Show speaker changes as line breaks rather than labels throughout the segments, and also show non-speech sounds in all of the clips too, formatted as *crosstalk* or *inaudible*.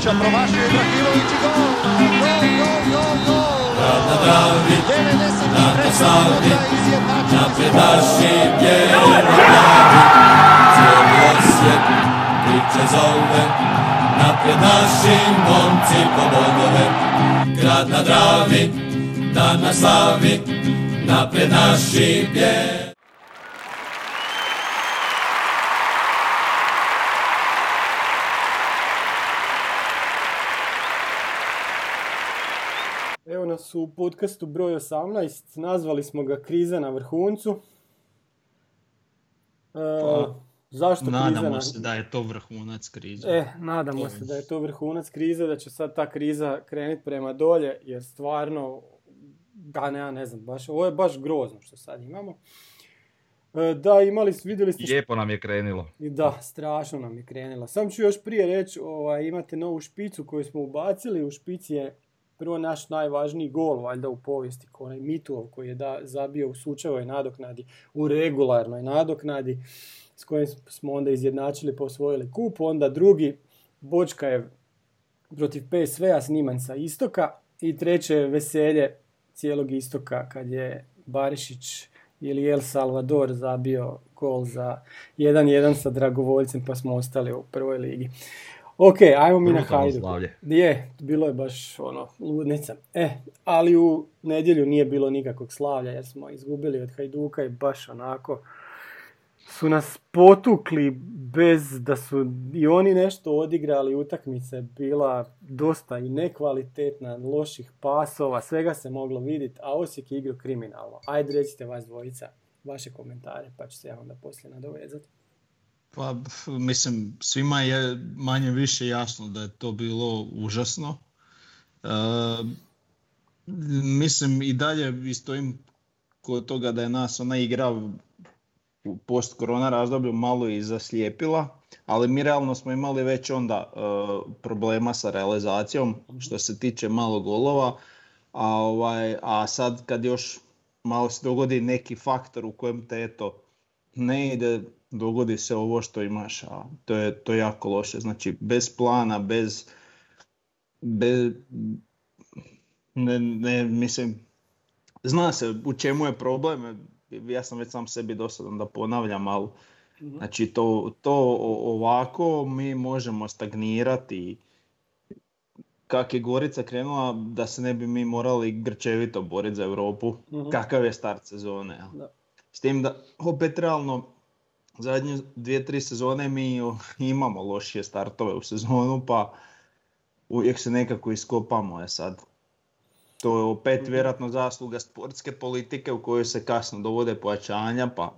Ibrahimovića, promašio Ibrahimović i gol! Gol, gol, gol, gol!
Na Dravi,
93.
na Savi,
minuta izjednačio
napred naši bijeli glavi. Cijeli osjet priče zove, napred naši momci po bodove. Grad na Dravi, dan na slavi, napred naši bijeli.
Evo nas u podcastu broj 18, nazvali smo ga Kriza na vrhuncu. E,
Pa,
zašto kriza
Nadamo
na...
se da je to vrhunac krize.
E, nadamo se da je to vrhunac krize, da će sad ta kriza krenuti prema dolje, jer stvarno, da ne, ja ne znam, baš, ovo je baš grozno što sad imamo. E, da, imali, s- vidjeli ste
Lijepo nam je krenilo.
Da, strašno nam je krenula. Sam ću još prije reći, ovaj, imate novu špicu koju smo ubacili. U špici je prvo naš najvažniji gol, valjda u povijesti, onaj Mitulov koji je da, zabio u sučevoj nadoknadi, u regularnoj nadoknadi, s kojim smo onda izjednačili, posvojili kup. Onda drugi, Bočka je protiv PSV-a sniman sa istoka. I treće je veselje cijelog istoka kad je Barišić ili El Salvador zabio gol za 1-1 sa Dragovoljcem pa smo ostali u prvoj ligi. Ok, ajmo mi na Hajduk. Je, bilo je baš ono, ludnica. E, ali u nedjelju nije bilo nikakvog slavlja jer smo izgubili od Hajduka i baš onako su nas potukli bez da su i oni nešto odigrali. Utakmica je bila dosta i nekvalitetna, loših pasova, svega se moglo vidjeti, a Osijek je igrao kriminalno. Ajde recite vas dvojica vaše komentare, pa ću se ja onda poslije nadovezati.
Pa, mislim, svima je manje više jasno da je to bilo užasno. E, mislim, i dalje stojim kod toga da je nas ona igra u post-korona razdoblju malo i zaslijepila, ali mi realno smo imali već onda e, problema sa realizacijom što se tiče malo golova, a, ovaj, a sad kad još malo se dogodi neki faktor u kojem te eto ne ide, dogodi se ovo što imaš, a to je, to je jako loše. Znači, bez plana, bez, bez ne, ne, mislim, zna se u čemu je problem, ja sam već sam sebi dosadan da ponavljam, ali znači to, to ovako mi možemo stagnirati kak je Gorica krenula da se ne bi mi morali grčevito boriti za Europu,
Mhm.
kakav je start sezone.
Da.
S tim da opet realno zadnje dvije, tri sezone mi imamo lošije startove u sezonu pa uvijek se nekako iskopamo je sad. To je opet
Mhm.
vjerojatno zasluga sportske politike u kojoj se kasno dovode pojačanja pa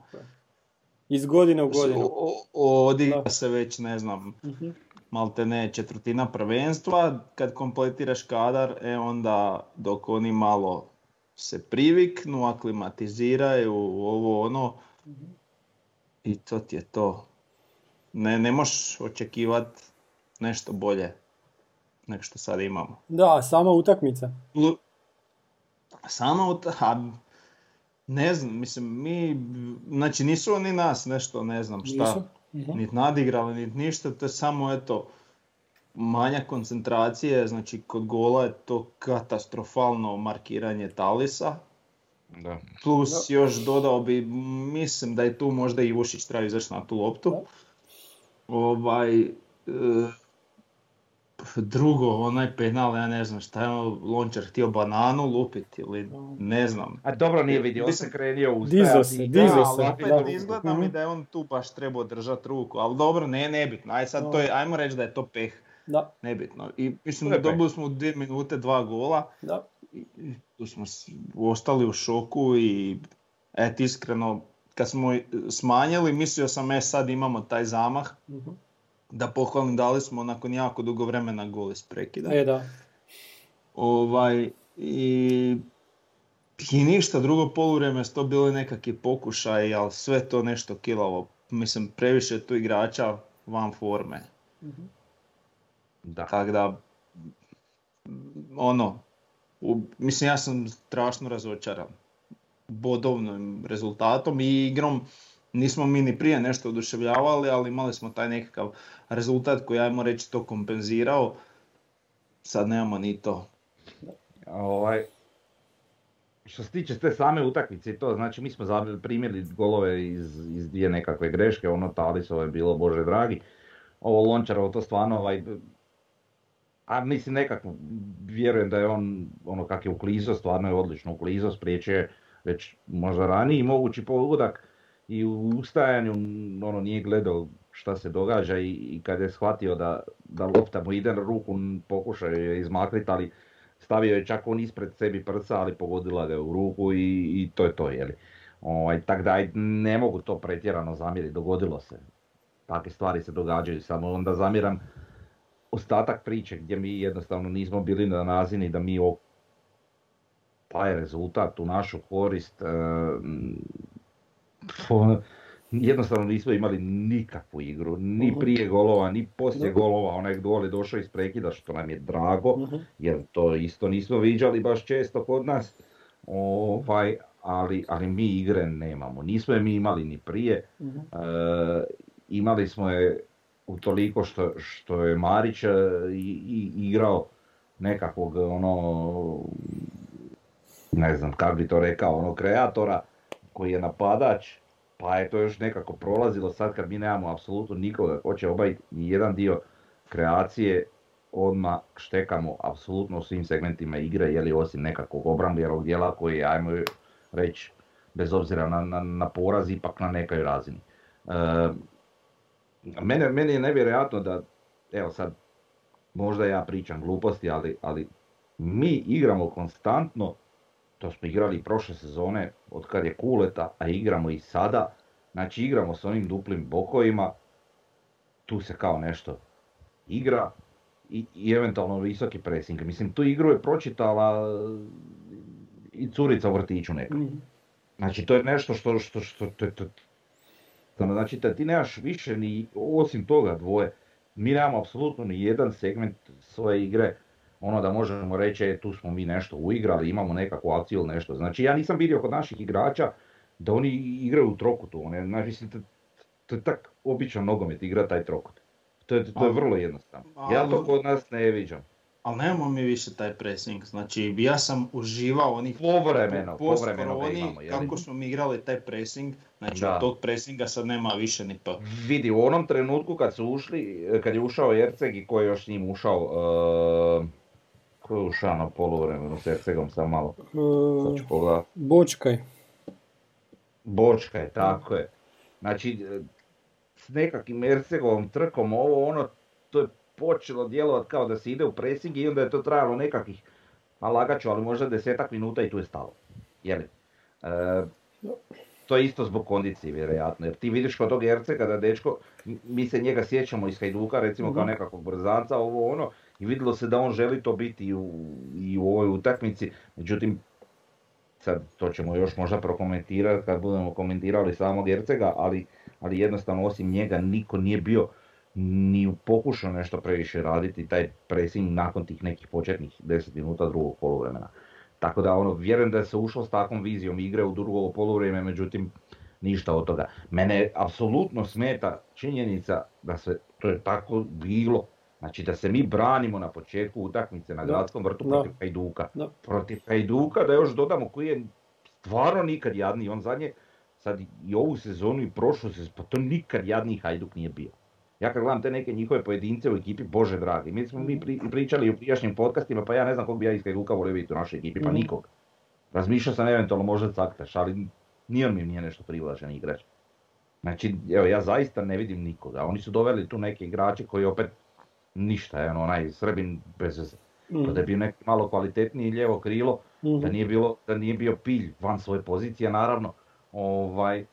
Iz godine u godinu.
odigra se već ne znam
Mhm.
malte ne četvrtina prvenstva, kad kompletiraš kadar, e onda dok oni malo se priviknu, aklimatiziraju, ovo ono, i to ti je to. Ne, ne možeš očekivati nešto bolje nego što sad imamo.
Da, sama utakmica.
Lu- Samo, u ta- a, ne znam, mislim, mi, znači nisu oni nas nešto, ne znam šta,
Nisu? Mhm.
niti nadigrali, niti ništa, to je samo, eto, manja koncentracije, znači kod gola je to katastrofalno markiranje Talisa,
Da.
plus još dodao bi, mislim da je tu možda i Vušić treba izaći na tu loptu.
Da.
Ovaj, e, drugo, onaj penal, ja ne znam šta je ono, Lončar htio bananu lupiti ili ne znam.
A dobro nije vidio, on se krenio u
Dizo se, dizo
Da,
se.
ali opet
da.
izgleda mi da je on tu baš trebao držati ruku, ali dobro, ne, nebitno, aj sad to je, ajmo reći da je to peh,
Da,
nebitno. I mislim da dobili smo u dvije minute dva gola,
da.
Tu smo ostali u šoku i et iskreno kad smo smanjili mislio sam e sad imamo taj zamah
Mhm.
da pohvalim dali smo nakon jako dugo vremena gol iz prekida.
E, da.
Ovaj, i, I ništa, drugo poluvrijeme su to bili nekakvi pokušaj, ali sve to nešto kilavo. Mislim, previše tu igrača van forme.
Da.
Tako da, ono, u- mislim ja sam strašno razočaran bodovnim rezultatom i igrom. Nismo mi ni prije nešto oduševljavali, ali imali smo taj nekakav rezultat koji, ajmo reći, to kompenzirao. sad nemamo ni to.
Ovaj, što se tiče te same utakmice to, znači mi smo primili golove iz, iz dvije nekakve greške, ono Talisova je bilo, bože dragi. Ovo Lončarovo to stvarno, ovaj, a mislim nekako, vjerujem da je on, ono kak je uklizo, stvarno je odlično uklizo, spriječio je već možda raniji mogući pogodak i u ustajanju ono nije gledao šta se događa i, i kad je shvatio da, da lopta mu ide na ruku, pokušao je izmakniti, ali stavio je čak on ispred sebi prsa, ali pogodila ga u ruku i, i to je to, jeli. Ovaj, tak da ne mogu to pretjerano zamjeriti, dogodilo se. Takve stvari se događaju, samo onda zamjeram ostatak priče gdje mi jednostavno nismo bili na nazini da mi o taj rezultat u našu korist, e, *laughs* jednostavno nismo imali nikakvu igru, ni
Mhm.
prije golova, ni poslije
Dobro.
golova, onaj gol je došao iz prekida što nam je drago,
Mhm.
jer to isto nismo viđali baš često kod nas, ovaj, ali, ali mi igre nemamo, nismo je mi imali ni prije,
Mhm.
E, imali smo je utoliko što, što je Marić e, i, i, igrao nekakvog ono, ne znam kako bi to rekao, ono kreatora koji je napadač, pa je to još nekako prolazilo sad kad mi nemamo apsolutno nikoga ko će obaviti ni jedan dio kreacije, odmah štekamo apsolutno u svim segmentima igre, jeli osim nekakvog obrambenog dijela koji je, ajmo reći, bez obzira na, na, na poraz, ipak na nekoj razini. E, mene, meni je nevjerojatno da, evo sad, možda ja pričam gluposti, ali, ali mi igramo konstantno, to smo igrali prošle sezone, od kad je kuleta, a igramo i sada, znači igramo s onim duplim bokovima, tu se kao nešto igra i, i eventualno visoki pressing. Mislim, tu igru je pročitala i curica u vrtiću neka.
Mhm.
Znači to je nešto što, što, što, to, to, to, znači da ti nemaš više ni, osim toga dvoje, mi nemamo apsolutno ni jedan segment svoje igre, ono da možemo reći, e, tu smo mi nešto uigrali, imamo nekakvu akciju ili nešto. Znači ja nisam vidio kod naših igrača da oni igraju u trokutu, one, znači to, je tak običan nogomet igra taj trokut. To je, to je vrlo jednostavno. Ja to kod nas ne viđam.
Ali nemamo mi više taj pressing, znači ja sam uživao onih
Povremeno, povremeno ga
koroni,
imamo, jeli?
kako smo mi igrali taj pressing, znači
Da.
od tog pressinga sad nema više ni p.
Vidi, u onom trenutku kad su ušli, kad je ušao Erceg i ko je još s njim ušao, uh, ko je ušao na poluvremenu s Ercegom sam malo, sad ću pogledat.
Bočkaj.
Bočka je, tako je. Znači, e, s nekakvim Ercegovom trkom, ovo ono, počelo djelovati kao da se ide u pressing i onda je to trajalo nekakvih, a lagat ću, ali možda desetak minuta i tu je stalo. Jeli? E, to je isto zbog kondicije, vjerojatno, jer ti vidiš kod tog Ercega da dečko, mi se njega sjećamo iz Hajduka, recimo kao
Mhm.
nekakvog brzanca, ovo ono, i vidjelo se da on želi to biti i u, i u ovoj utakmici, međutim, sad to ćemo još možda prokomentirati kad budemo komentirali samog Ercega, ali, ali jednostavno osim njega niko nije bio ni u pokušao nešto previše raditi, taj pressing nakon tih nekih početnih 10 minuta drugog poluvremena. Tako da ono, vjerujem da se ušlo s takvom vizijom igre u drugo poluvrijeme, međutim ništa od toga. Mene apsolutno smeta činjenica da se, to je tako bilo, znači da se mi branimo na početku utakmice na gradskom vrtu protiv Hajduka. Protiv Hajduka da još dodamo koji je stvarno nikad jadniji, on zadnje, sad i ovu sezonu i prošlu sezonu, pa to nikad jadniji Hajduk nije bio. Ja kad gledam te neke njihove pojedince u ekipi, bože dragi, mi smo mi pri- pričali u prijašnjim podcastima, pa ja ne znam kog bi ja iz Hajduka volio vidjeti u našoj ekipi, pa
Mhm.
nikog. Razmišljao sam eventualno možda Caktaš, ali ni on mi nije nešto privlačan igrač. Znači, evo, ja zaista ne vidim nikoga. Oni su doveli tu neke igrače koji opet ništa, je ono, onaj Srbin bez veze.
Mhm.
Da je bio neki malo kvalitetniji lijevo krilo, da
Mhm.
nije, bilo, da nije bio pilj van svoje pozicije, naravno, ovaj,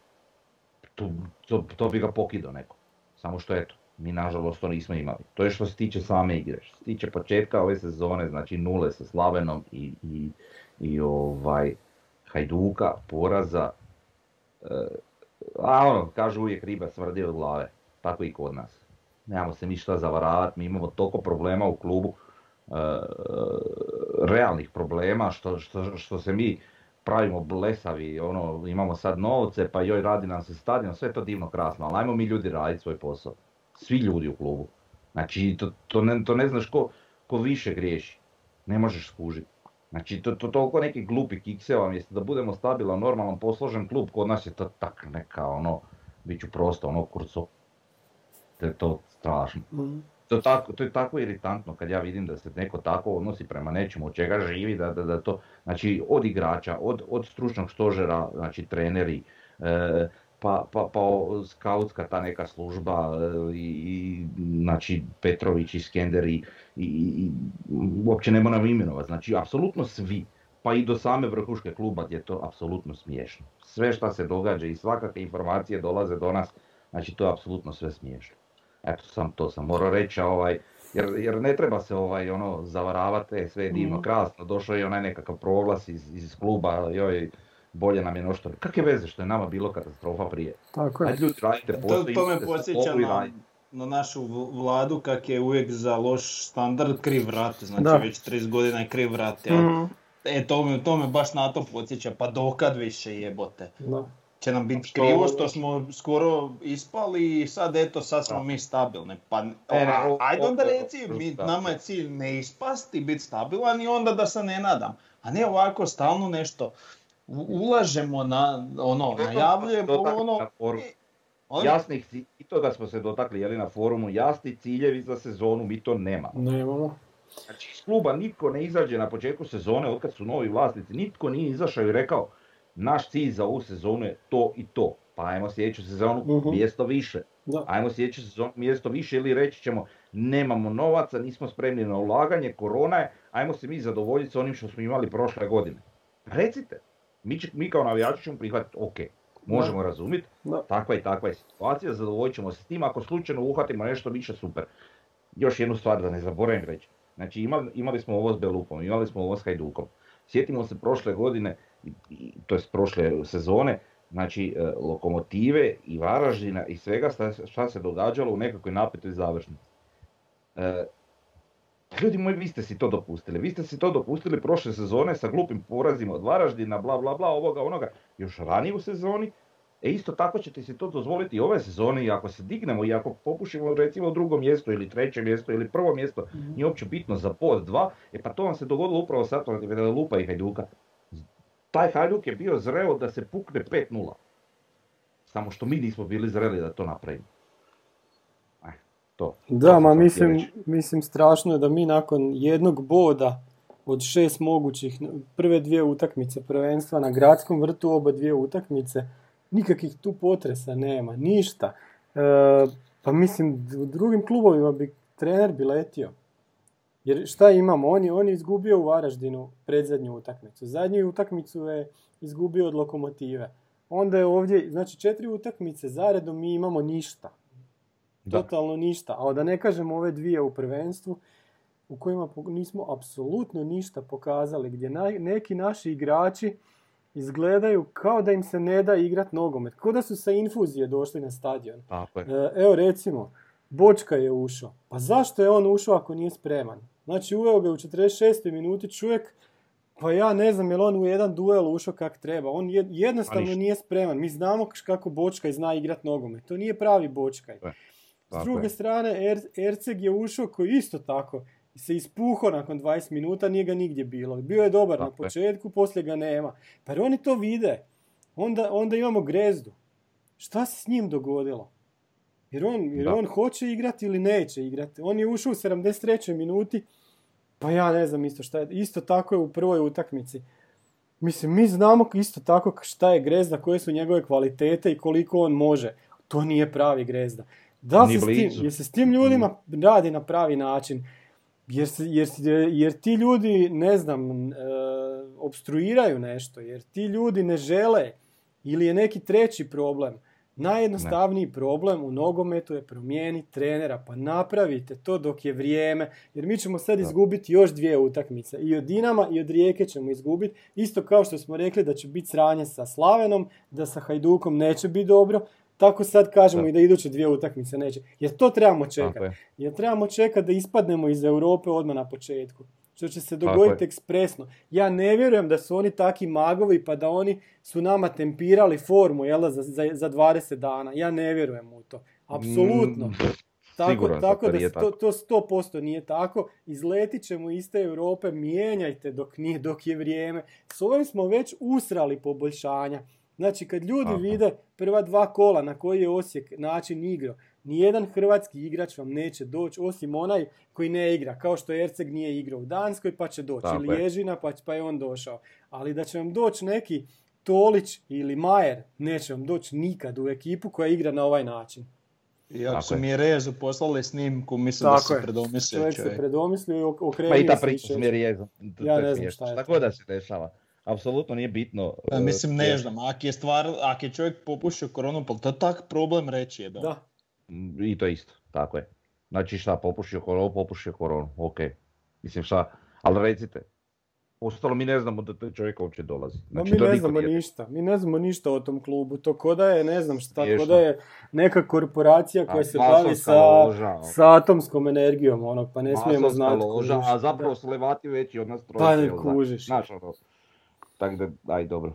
to, to, to bi ga pokidao neko. Samo što eto, mi nažalost to nismo imali. To je što se tiče same igre. Što se tiče početka ove sezone, znači nule sa Slavenom i, i, i ovaj, Hajduka, poraza, e, a ono, kažu uvijek riba smrdi od glave, tako i kod nas. Nemamo se mi šta zavaravati, mi imamo toliko problema u klubu, e, realnih problema što, što, što se mi pravimo blesavi, ono, imamo sad novce, pa joj radi nam se stadion, sve to divno krasno, ali ajmo mi ljudi raditi svoj posao. Svi ljudi u klubu. Znači, to, to, ne, to ne znaš ko, ko više griješi. Ne možeš skužiti. Znači, to, to toliko nekih glupih kikseva, mjesto da budemo stabilan, normalan, posložen klub, kod nas je to tak neka, ono, bit ću prosto, ono, kurco. To je to strašno. To, tako, to je tako iritantno kad ja vidim da se neko tako odnosi prema nečemu od čega živi, da, da, da to, znači od igrača, od, od stručnog stožera, znači treneri, e, pa, pa, pa skautska ta neka služba e, i, i znači Petrović i Skender i, i, i uopće ne moram imenovat, znači apsolutno svi, pa i do same vrhuške kluba je to apsolutno smiješno. Sve šta se događa i svakakve informacije dolaze do nas, znači to je apsolutno sve smiješno. Eto, sam to sam morao reći, ovaj, jer, jer ne treba se ovaj, ono, zavaravati, e, sve je divno,
Mhm.
krasno, došao je onaj nekakav proglas iz, iz kluba, joj, bolje nam je no što... Kakve veze što je nama bilo katastrofa prije?
Tako je.
Ajde ljudi, radite
To,
posao,
to me podsjeća na, na našu vladu kak je uvijek za loš standard kriv vrat, znači
Da.
već 30 godina je kriv vrat, jel?
Mhm.
E, to me, to me baš na to podsjeća, pa dokad više jebote.
Da.
Će nam biti
Što-
krivo što smo skoro ispali i sad eto, sad smo
Da.
mi stabilni. Pa,
ne,
a-
o-
ajde onda reci, mi, nama je cilj ne ispasti, biti stabilan i onda da se ne nadam. A ne ovako stalno nešto ulažemo na, ono, najavljujemo, ono,
na forum.
ono-
Jasnih, i to da smo se dotakli jeli, na forumu, jasni ciljevi za sezonu, mi to nemamo.
Nemamo.
Znači iz kluba nitko ne izađe na početku sezone, otkad su novi vlasnici, nitko nije izašao i rekao naš cilj za ovu sezonu je to i to. Pa ajmo sljedeću sezonu
Mhm.
mjesto više.
Da.
Ajmo sljedeću sezonu mjesto više ili reći ćemo nemamo novaca, nismo spremni na ulaganje, korona je, ajmo se mi zadovoljiti s onim što smo imali prošle godine. Recite, mi, će- mi kao navijači ćemo prihvatiti, ok, možemo razumjeti, takva i takva je situacija, zadovoljit ćemo se s tim, ako slučajno uhvatimo nešto više, super. Još jednu stvar da ne zaboravim reći. Znači imali, imali smo ovo s Belupom, imali smo ovo s Hajdukom. Sjetimo se prošle godine, to jest prošle sezone, znači e, lokomotive i Varaždina i svega šta, šta se događalo u nekakvoj napetoj završnici. E, ljudi moji, vi ste si to dopustili. Vi ste si to dopustili prošle sezone sa glupim porazima od Varaždina, bla bla bla, ovoga onoga, još ranije u sezoni. E isto tako ćete si to dozvoliti i ove sezone i ako se dignemo i ako popušimo recimo drugo mjesto ili treće mjesto ili prvo mjesto, nije uopće bitno za pod dva, e pa to vam se dogodilo upravo sad protiv Lupa i Hajduka. Taj Hajduk je bio zreo da se pukne 5-0. Samo što mi nismo bili zreli da to napravimo. To.
Da, ma mislim, mislim strašno je da mi nakon jednog boda od šest mogućih, prve dvije utakmice prvenstva na gradskom vrtu, oba dvije utakmice, nikakvih tu potresa nema, ništa. E, pa mislim, u drugim klubovima bi trener bi letio. Jer šta imamo? On je, on je izgubio u Varaždinu predzadnju utakmicu. Zadnju utakmicu je izgubio od lokomotive. Onda je ovdje, znači četiri utakmice zaredom mi imamo ništa.
Da.
Totalno ništa. A da ne kažem ove dvije u prvenstvu u kojima nismo apsolutno ništa pokazali. Gdje na- neki naši igrači izgledaju kao da im se ne da igrat nogomet. Kao da su sa infuzije došli na stadion.
Tako je.
E, Evo recimo, Bočka je ušao. Pa zašto je on ušao ako nije spreman? Znači uveo ga u 46. minuti čovjek, pa ja ne znam je li on u jedan duel ušao kak treba. On je- jednostavno nije spreman. Mi znamo kako Bočkaj zna igrat nogomet. To nije pravi Bočkaj. S druge
je.
strane, er, Erceg je ušao koji isto tako se ispuhao nakon 20 minuta, nije ga nigdje bilo. Bio je dobar na
Tako je.
početku, poslije ga nema. Pa jer oni to vide. Onda, onda imamo grezdu. Šta se s njim dogodilo? Jer on, jer
Da.
on hoće igrati ili neće igrati. On je ušao u 73. minuti, pa ja ne znam isto šta je. Isto tako je u prvoj utakmici. Mislim, mi znamo isto tako šta je Grezda, koje su njegove kvalitete i koliko on može. To nije pravi Grezda. Da li se s tim, jer se s tim ljudima radi na pravi način? Jer, se- jer, jer ti ljudi, ne znam, e, obstruiraju nešto, jer ti ljudi ne žele ili je neki treći problem. Najjednostavniji problem u nogometu je promijeniti trenera, pa napravite to dok je vrijeme, jer mi ćemo sad izgubiti još dvije utakmice. I od Dinama i od Rijeke ćemo izgubiti, isto kao što smo rekli da će biti sranje sa Slavenom, da sa Hajdukom neće biti dobro, tako sad kažemo
Da.
i da iduće dvije utakmice neće. Jer to trebamo čekati.
je.
Jer trebamo čekati da ispadnemo iz Europe odmah na početku. Što će se dogoditi ekspresno. Ja ne vjerujem da su oni taki magovi pa da oni su nama tempirali formu jel, za, za, za 20 dana. Ja ne vjerujem u to. Apsolutno.
Mm,
Tako,
Siguran
tako
da nije
to,
tako.
to 100% nije tako. Izletit ćemo iz te Europe, mijenjajte dok, nije, dok je vrijeme. S ovim smo već usrali poboljšanja. Znači, kad ljudi
Aha.
vide prva dva kola na koji je Osijek način igrao, nijedan hrvatski igrač vam neće doći, osim onaj koji ne igra, kao što Erceg nije igrao u Danskoj, pa će doći.
Tako
Ili
je.
Ježina, pa, pa je on došao. Ali da će vam doći neki Tolić ili Majer, neće vam doći nikad u ekipu koja igra na ovaj način.
I ako
Tako
su
je.
mi Rezu poslali snimku, mislim da
Tako
se predomislio
Čovjek se predomislio i ok- okrenio
Pa i ta priča s
Ja
to
ne znam
smiješno.
šta je
god da se dešava. Apsolutno nije bitno.
Pa,
e,
mislim, ne znam, ako je stvar, ako je čovjek popušio koronu, pa to je tak problem reći je
Da,
Mm, I to isto, tako je. Znači šta, popušio koronu, popušio koronu, ok. Mislim šta, ali recite, ostalo mi ne znamo da taj čovjek uopće dolazi. Znači,
mi
to
ne znamo
nije-
ništa, mi ne znamo ništa o tom klubu, to ko da je, ne znam šta, ko
Smiješno.
da je neka korporacija koja
A,
se bavi sa,
loža, ono.
sa atomskom energijom, onog, pa ne smijemo znati.
loža, a zapravo
Da.
su Levati veći od nas
Pa
trojice.
ne
da?
kužiš.
Ono, tako da, aj dobro.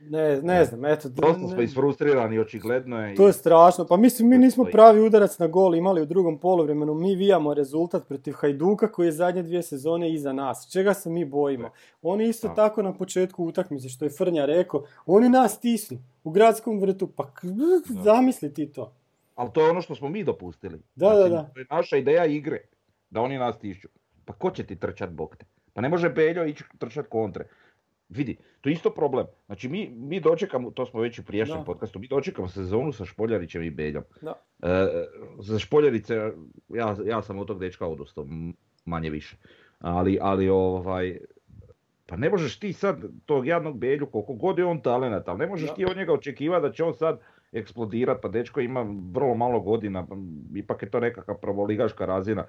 Ne, ne znam, eto.
Dosta smo isfrustrirani, očigledno je. i-
To je strašno. Pa mislim, mi nismo pravi udarac na gol imali u drugom poluvremenu. Mi vijamo rezultat protiv Hajduka koji je zadnje dvije sezone iza nas. Čega se mi bojimo? Oni isto
Da.
tako na početku utakmice, što je Frnja rekao, oni nas tisnu u gradskom vrtu. Pa zamisli ti to.
Ali to je ono što smo mi dopustili.
Da, da,
Znači,
da.
To je naša ideja igre, da oni nas tišću. Pa ko će ti trčat bok te? Pa ne može Beljo ići trčat kontre. Vidi, to je isto problem. Znači mi, mi dočekamo, to smo već u prijašnjem
Da.
podcastu, mi dočekamo sezonu sa Špoljarićem i Beljom.
Da.
E, za Špoljarice, ja, ja sam od tog dečka odustao, manje više. Ali, ali ovaj, pa ne možeš ti sad tog jadnog Belju, koliko god je on talenat, ali ne možeš
Da.
ti od njega očekivati da će on sad eksplodirat, pa dečko ima vrlo malo godina, pa ipak je to nekakva prvoligaška razina.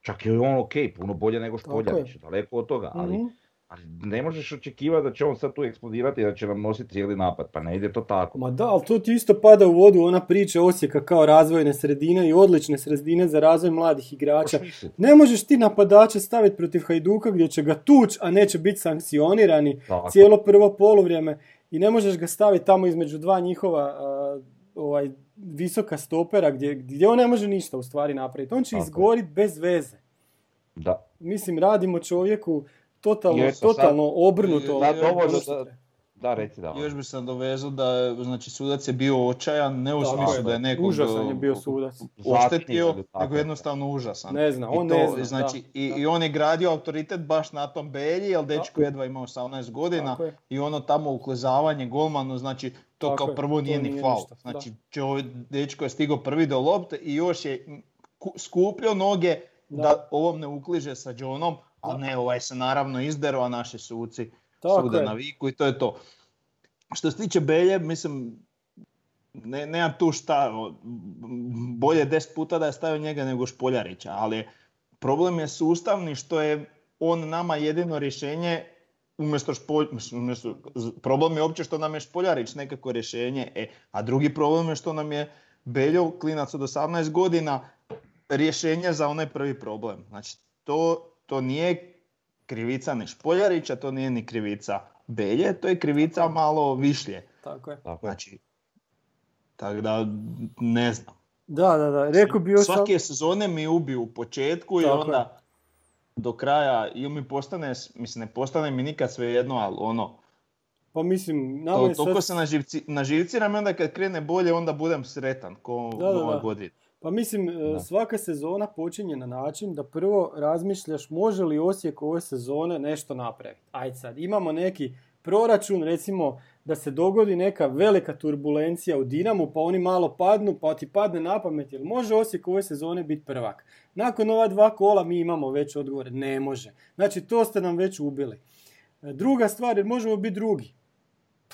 Čak je on ok, puno bolje nego. Špoljarić, daleko od toga, ali,
Mhm.
Ali ne možeš očekivati da će on sad tu eksplodirati i da će nam nositi cijeli napad, pa ne ide to tako.
Ma da, ali to ti isto pada u vodu ona priča Osijeka kao razvojne sredine i odlične sredine za razvoj mladih igrača.
Misliti.
Ne možeš ti napadača staviti protiv Hajduka gdje će ga tuć, a neće biti sankcionirani
Tako.
cijelo prvo poluvrijeme i ne možeš ga staviti tamo između dva njihova a, ovaj, visoka stopera gdje, gdje on ne može ništa u stvari napraviti. On će izgoriti bez veze.
Da.
Mislim, radimo čovjeku totalno,
I eto sad-
totalno obrnuto.
Da,
ono
dovoljno da-. Da, reci da.
Još bi sam dovezao da znači, sudac je bio očajan, ne u smislu da je nekog
Užasan je bio sudac.
oštetio, nego
je.
jednostavno užasan.
Ne zna,
I
on
to,
ne zna,
Znači,
da,
i,
da.
i on je gradio autoritet baš na tom Belji, jer dečko jedva ima 18 godina
Tako
i ono tamo uklezavanje golmanu, znači to
Tako
kao
je,
prvo
to
nije ni faul.
da.
Znači, čovjek, dečko je stigao prvi do lopte i još je ku- skupljao noge da,
Da.
ovom ne ukliže sa Johnom, a ne, ovaj se naravno izdero, a naši suci
Tako
sude
je.
na viku i to je to. Što se tiče Belje, mislim, ne, nemam tu šta, bolje deset puta da je stavio njega nego Špoljarića, ali problem je sustavni što je on nama jedino rješenje umjesto Špolj, umjesto, problem je uopće što nam je Špoljarić nekako rješenje, e, a drugi problem je što nam je Beljo, klinac od 18 godina, rješenje za onaj prvi problem. Znači, to, to nije krivica ni Špoljarića, to nije ni krivica Belje, to je krivica malo višlje.
Tako je.
Tako je.
Znači, tako da, ne znam.
Da, da, da. Rekao bi još sam-
Svake sezone mi ubiju u početku i
Tako
onda do kraja ili mi postane, mislim ne postane mi nikad svejedno, ali ono,
Pa mislim, nama
to,
je
toliko
sad...
se naživci, naživciram i onda kad krene bolje onda budem sretan ko
Da, da,
nova
da.
godina.
Pa mislim, e,
Da.
svaka sezona počinje na način da prvo razmišljaš može li Osijek ove sezone nešto napraviti. Ajde sad, imamo neki proračun, recimo da se dogodi neka velika turbulencija u Dinamu, pa oni malo padnu, pa ti padne na pamet, jel može Osijek ove sezone biti prvak? Nakon ova dva kola mi imamo već odgovor, ne može. Znači, to ste nam već ubili. E, Druga stvar, jer možemo biti drugi.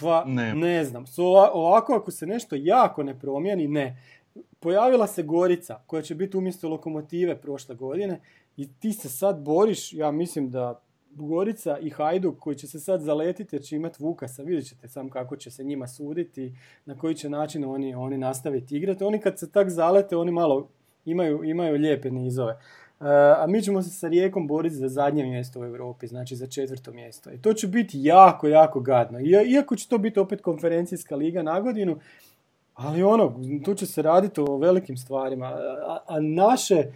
Pa,
Ne.
ne znam. So, ova- ovako, ako se nešto jako ne promijeni, ne. Pojavila se Gorica, koja će biti umjesto lokomotive prošle godine i ti se sad boriš, ja mislim da Gorica i Hajduk koji će se sad zaletiti jer će imati Vukasa, vidjet ćete sam kako će se njima suditi, na koji će način oni, oni nastaviti igrati. Oni kad se tak zalete, oni malo imaju, imaju lijepe nizove. E, a mi ćemo se sa Rijekom boriti za zadnje mjesto u Europi, znači za četvrto mjesto. I to će biti jako, jako gadno. I- Iako će to biti opet konferencijska liga na godinu, Ali ono, tu će se raditi o velikim stvarima. A, a naše, e,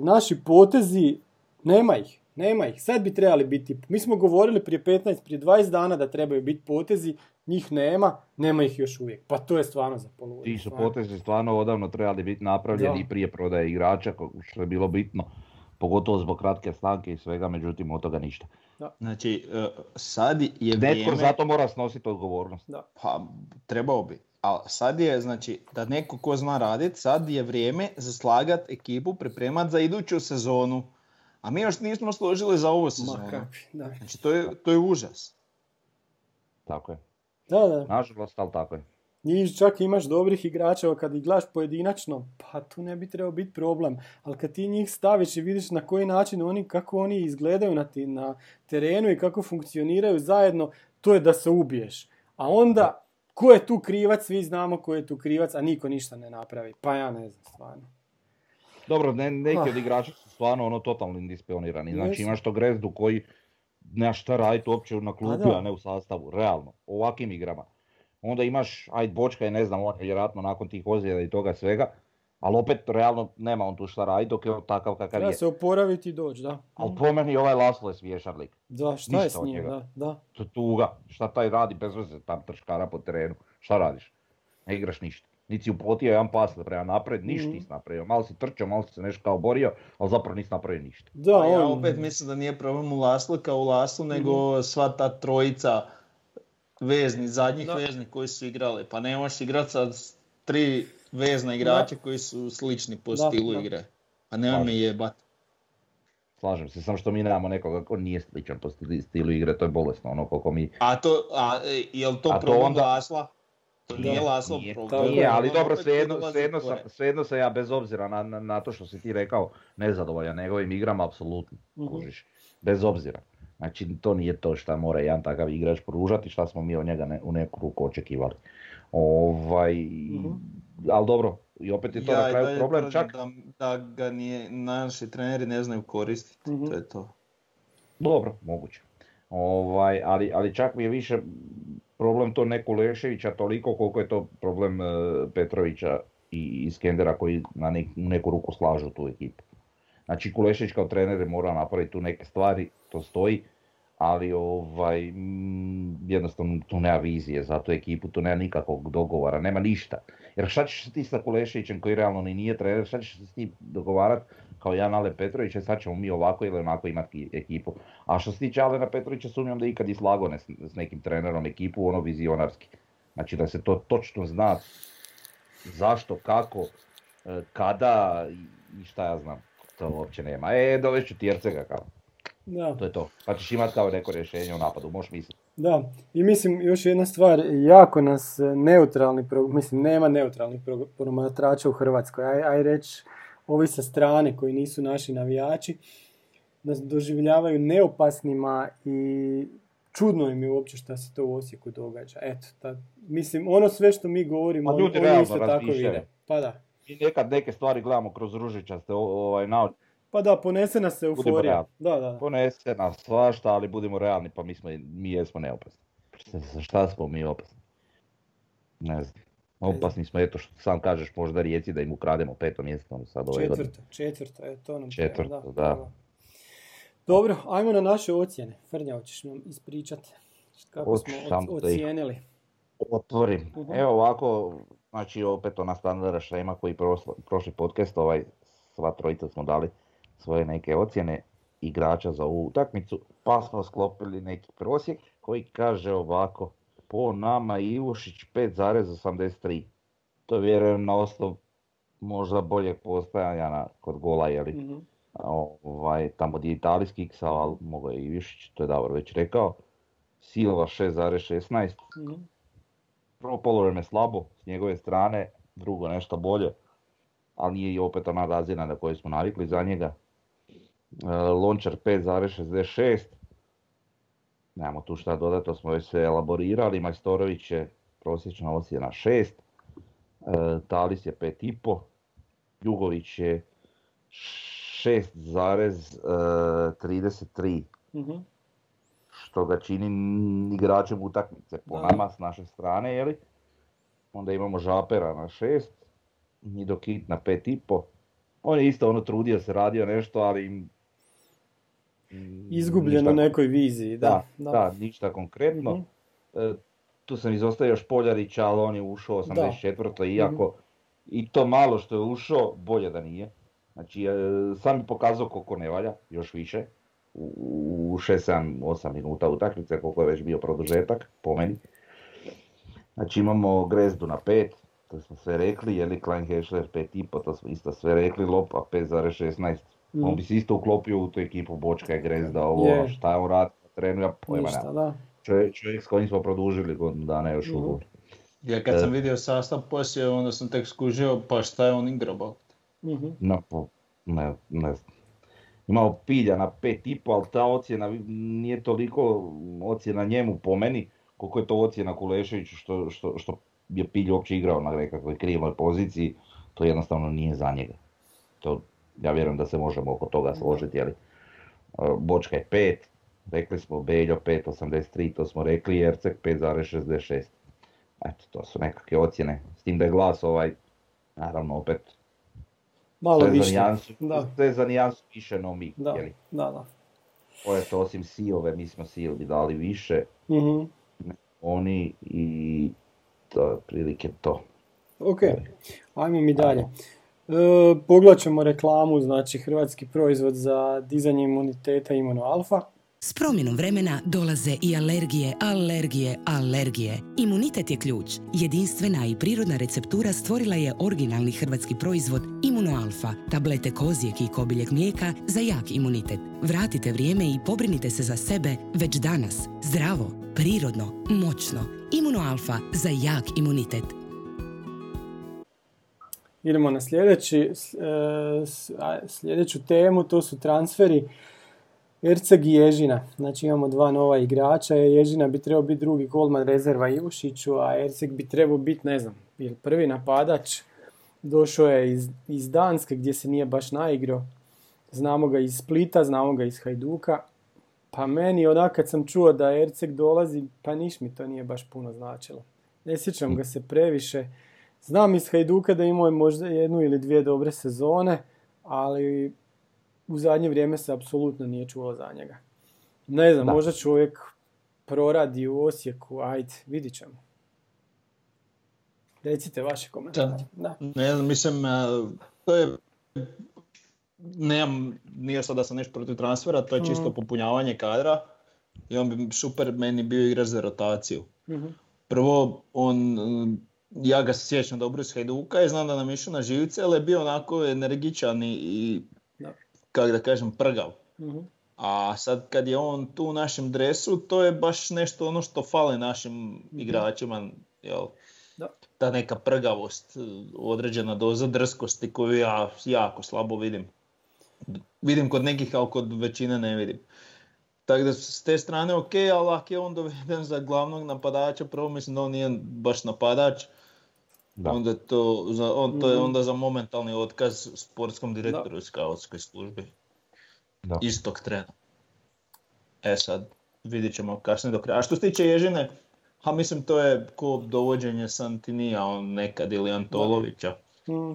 naši potezi, nema ih. Nema ih. Sad bi trebali biti. Mi smo govorili prije 15, prije 20 dana da trebaju biti potezi. Njih nema, nema ih još uvijek. Pa to je stvarno za poluvu.
Ti su potezi stvarno odavno trebali biti napravljeni
Da.
prije prodaje igrača, što je bilo bitno. Pogotovo zbog kratke stanke i svega, međutim od toga ništa.
Znači, e, sad je
Netko
vrijeme...
za to mora snositi odgovornost.
Pa, trebao bi. Ali sad je, znači, da neko ko zna radit, sad je vrijeme za slagat ekipu, pripremat za iduću sezonu. A mi još nismo složili za ovu
Ma
sezonu.
da.
Znači, to je, to je užas.
Tako je.
Da, da.
Nažalost, ali tako je.
I čak imaš dobrih igrača, evo kad ih gledaš pojedinačno, pa tu ne bi trebao biti problem. Ali kad ti njih staviš i vidiš na koji način oni, kako oni izgledaju na, ti, na terenu i kako funkcioniraju zajedno, to je da se ubiješ. A onda, ko je tu krivac, svi znamo ko je tu krivac, a niko ništa ne napravi. Pa ja ne znam, stvarno.
Dobro, ne, neki
Ah.
od igrača su stvarno ono totalno indisciplinirani. Znači imaš to grezdu koji nema šta raditi uopće na klupi,
da.
a ne u sastavu. Realno, ovakvim igrama. Onda imaš, ajde Bočka je ne znam, on je vjerojatno nakon tih ozljeda i toga svega, ali opet realno nema on tu šta raditi dok je on takav kakav
Treba
je.
se oporaviti i doći, da.
Ali po meni ovaj Laslo je smiješan lik.
Da, šta je
ništa
s
od
njim,
njega.
da, da.
To je tuga. Šta taj radi bez veze tam trškara po terenu? Šta radiš? Ne igraš ništa. Niti si upotio jedan pas prema napred, ništa
Mhm.
nisi napravio. Malo si trčao, malo si se nešto kao borio, ali zapravo nisi napravio ništa.
Da,
A ja
on-
opet mislim da nije problem u Laslu kao u Laslu,
Mhm.
nego sva ta trojica vezni, zadnjih
Da.
veznih koji su igrali. Pa ne možeš igrati sad s tri vezna igrača koji su slični po
Da,
stilu
da.
igre. Pa nema me jebat.
Slažem se, samo što mi nemamo nekoga ko nije sličan po stilu igre, to je bolesno, ono koliko mi...
A to, a, e, jel to
A to
problem
onda-
Lasla? To
Da.
nije Laslo
Nije,
problem.
Nije,
je.
ali
On
dobro, svejedno, svejedno, sam, svejedno sam ja bez obzira na, na, na to što si ti rekao nezadovoljan njegovim igrama, apsolutno,
Mhm.
kužiš, bez obzira. Znači, to nije to šta mora jedan takav igrač pružati, šta smo mi od njega ne- u neku ruku očekivali. Ovaj,
Mhm.
Ali dobro, i opet je to
Ja
na kraju problem, čak,
Da, da ga nije, naši treneri ne znaju koristiti,
Mhm.
to je to.
Dobro, moguće. Ovaj, ali, ali čak mi je više problem to ne Kuleševića toliko koliko je to problem e, Petrovića i Iskendera koji na nek- neku ruku slažu tu ekipu. Znači Kulešević kao trener je morao napraviti tu neke stvari, to stoji, ali ovaj, jednostavno tu nema vizije za tu ekipu, tu nema nikakvog dogovora, nema ništa. Jer šta ćeš ti sa Kuleševićem koji realno ni nije trener, šta ćeš se s njim dogovarat kao Jan Ale Petrović, e, sad ćemo mi ovako ili onako imati ekipu. A što se tiče Alena Petrovića, sumnjam da ikad i slago ne s, s nekim trenerom ekipu, ono vizionarski. Znači da se to točno zna zašto, kako, e, kada i- šta ja znam. To uopće nema. E, dovešću ti Ercega kao.
Da.
To je to. Pa ćeš imat kao neko rješenje u napadu, možeš misliti.
Da, i mislim još jedna stvar, jako nas e, neutralni, mislim nema neutralnih pro- promatrača u Hrvatskoj, aj, aj reći ovi sa strane koji nisu naši navijači, nas doživljavaju neopasnima i čudno im je uopće šta se to u Osijeku događa. Eto, ta, mislim, ono sve što mi govorimo,
Pa ljudi
oni isto tako vide. Pa da.
I nekad neke stvari gledamo kroz ružičaste ovaj, naoči.
Pa da, ponese nas
Budimo
euforija. Da, da, da.
Ponese nas svašta, ali budimo realni, pa mi, smo, mi jesmo neopasni. Šta smo mi opasni? Ne znam. Opasni smo, eto što sam kažeš, možda Rijeci da im ukrademo peto mjesto ono sad ove godine.
Četvrto, četvrto, e, to nam
Četvrto,
treba,
da.
Dobro, ajmo na naše ocjene. Frnja, hoćeš nam ispričat kako smo
samo
o-
da ih-
ocijenili.
Otvorim.
Mhm.
Evo ovako, znači opet ona standarda šema koji prošli podcast, ovaj, sva trojica smo dali svoje neke ocjene igrača za ovu utakmicu, pa smo sklopili neki prosjek koji kaže ovako, po nama Ivušić 5,83. To vjerujem na osnov možda boljeg postajanja na, kod gola, jeli,
Mhm.
ovaj, tamo gdje je italijski kiksao, ali mogao je i Ivušić, to je Davor već rekao. Silva 6,16,
Mhm.
Prvo polovreme slabo s njegove strane, drugo nešto bolje, ali nije i opet ona razina na kojoj smo navikli za njega. E, Lončar 5,66, nemamo tu šta dodati, to smo već sve elaborirali. Majstorović je prosječna ocjena 6, e, Talis je 5,5, Jugović je 6,33
Mhm.
što ga čini igračem utakmice po
Da.
nama s naše strane, jeli? Onda imamo Žapera na 6, Nidokit na 5,5. On je isto ono trudio se, radio nešto, ali... mm,
Izgubljeno
ništa-
nekoj viziji, da.
da, da, ništa konkretno.
Mhm.
E, tu sam izostavio Špoljarića, ali on je ušao 84. iako
Mhm.
i to malo što je ušao, bolje da nije. Znači, e, sam je pokazao koliko ne valja, još više. U, u 6, 7, 8 minuta utakmice, koliko je već bio produžetak, po meni. Znači imamo Grezdu na 5, to smo sve rekli, je li Klein Hešler 5,5, to smo isto sve rekli, Lopa 5,16.
Mhm.
On bi se isto uklopio u tu ekipu Bočka i Grezda, ovo
Je.
šta je on radi na terenu, ja pojma
Ništa, da.
Čovjek, čovjek s kojim smo produžili godinu dana još ugovor.
Ja kad sam vidio sastav poslije, onda sam tek skužio pa šta je on igrao.
Mhm.
No, po- ne, ne znam. Imao pilja na pet i ali ta ocjena nije toliko ocjena njemu po meni, koliko je to ocjena Kuleševiću što, što, što je pilj uopće igrao na nekakvoj krivoj poziciji, to jednostavno nije za njega. To, ja vjerujem da se možemo oko toga složiti, ali uh, Bočka je 5, rekli smo Beljo 5.83, to smo rekli, Ercek 5.66. Eto, to su nekakve ocjene, s tim da je glas ovaj, naravno opet
Malo
sve za
više.
nijansu,
Da.
sve za nijansu više no mi.
Da,
jeli.
da, da.
Ovo je to osim Sijove, mi smo Sijovi dali više,
Mhm.
oni i to je otprilike to.
Ok, ajmo mi dalje. E, pogledat ćemo reklamu, znači hrvatski proizvod za dizanje imuniteta Imunoalfa.
S promjenom vremena dolaze i alergije, alergije, alergije. Imunitet je ključ. Jedinstvena i prirodna receptura stvorila je originalni hrvatski proizvod Imunoalfa, tablete kozijeg i kobiljeg mlijeka za jak imunitet. Vratite vrijeme i pobrinite se za sebe već danas. Zdravo, prirodno, moćno. Imunoalfa za jak imunitet.
Idemo na sljedeći, e, sljedeću temu, to su transferi Erceg i Ježina. Znači imamo dva nova igrača, Ježina bi trebao biti drugi golman rezerva Ivušiću, a Erceg bi trebao biti, ne znam, ili prvi napadač. Došao je iz, iz Danske gdje se nije baš naigrao. Znamo ga iz Splita, znamo ga iz Hajduka. Pa meni onak kad sam čuo da Erceg dolazi, pa niš mi to nije baš puno značilo. Ne sjećam ga se previše. Znam iz Hajduka da imao je možda jednu ili dvije dobre sezone, ali u zadnje vrijeme se apsolutno nije čulo za njega. Ne znam,
Da.
možda čovjek proradi u Osijeku, ajde, vidit ćemo. Recite vaše komentare. Da.
Ne znam, mislim, e, to je, nemam, nije sad da sam nešto protiv transfera, to je čisto
Mhm.
popunjavanje kadra i on bi super meni bio igrač za rotaciju.
Mhm.
Prvo, on, mm, ja ga se sjećam dobro iz Hajduka i znam da nam išao na živce, ali je bio onako energičan i, i kako da kažem, prgav.
Mhm.
A sad kad je on tu u našem dresu, to je baš nešto ono što fale našim igračima, jel?
Da.
Ta neka prgavost, određena doza drskosti koju ja jako slabo vidim. Vidim kod nekih, ali kod većine ne vidim. Tako da s te strane ok, ali ako je on doveden za glavnog napadača, prvo mislim da on nije baš napadač,
Da.
onda to, za, on, to je
Mhm.
onda za momentalni otkaz sportskom direktoru i skautskoj službi
Da.
istog trena. E sad, vidit ćemo kasnije do kraja. A što se tiče Ježine, ha mislim to je ko dovođenje Santinija on nekad ili Antolovića.
Mhm.